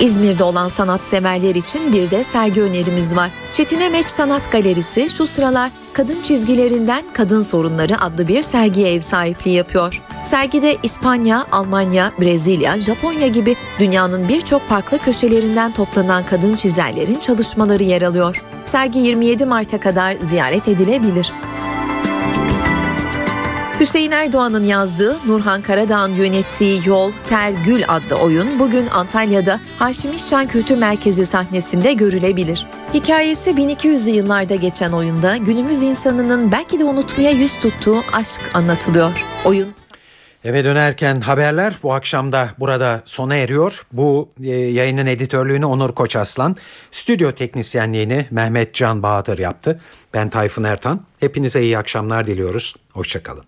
İzmir'de olan sanatseverler için bir de sergi önerimiz var. Çetin Emeç Sanat Galerisi şu sıralar kadın çizgilerinden kadın sorunları adlı bir sergiye ev sahipliği yapıyor. Sergide İspanya, Almanya, Brezilya, Japonya gibi dünyanın birçok farklı köşelerinden toplanan kadın çizerlerin çalışmaları yer alıyor. Sergi 27 Mart'a kadar ziyaret edilebilir. Hüseyin Erdoğan'ın yazdığı, Nurhan Karadağ'ın yönettiği Yol, Ter, Gül adlı oyun bugün Antalya'da Haşim İşcan Kültür Merkezi sahnesinde görülebilir. Hikayesi 1200'lü yıllarda geçen oyunda günümüz insanının belki de unutmaya yüz tuttuğu aşk anlatılıyor. Oyun Eve dönerken haberler bu akşam da burada sona eriyor. Bu e, yayının editörlüğünü Onur Koçaslan, stüdyo teknisyenliğini Mehmet Can Bahadır yaptı. Ben Tayfun Ertan. Hepinize iyi akşamlar diliyoruz. Hoşçakalın.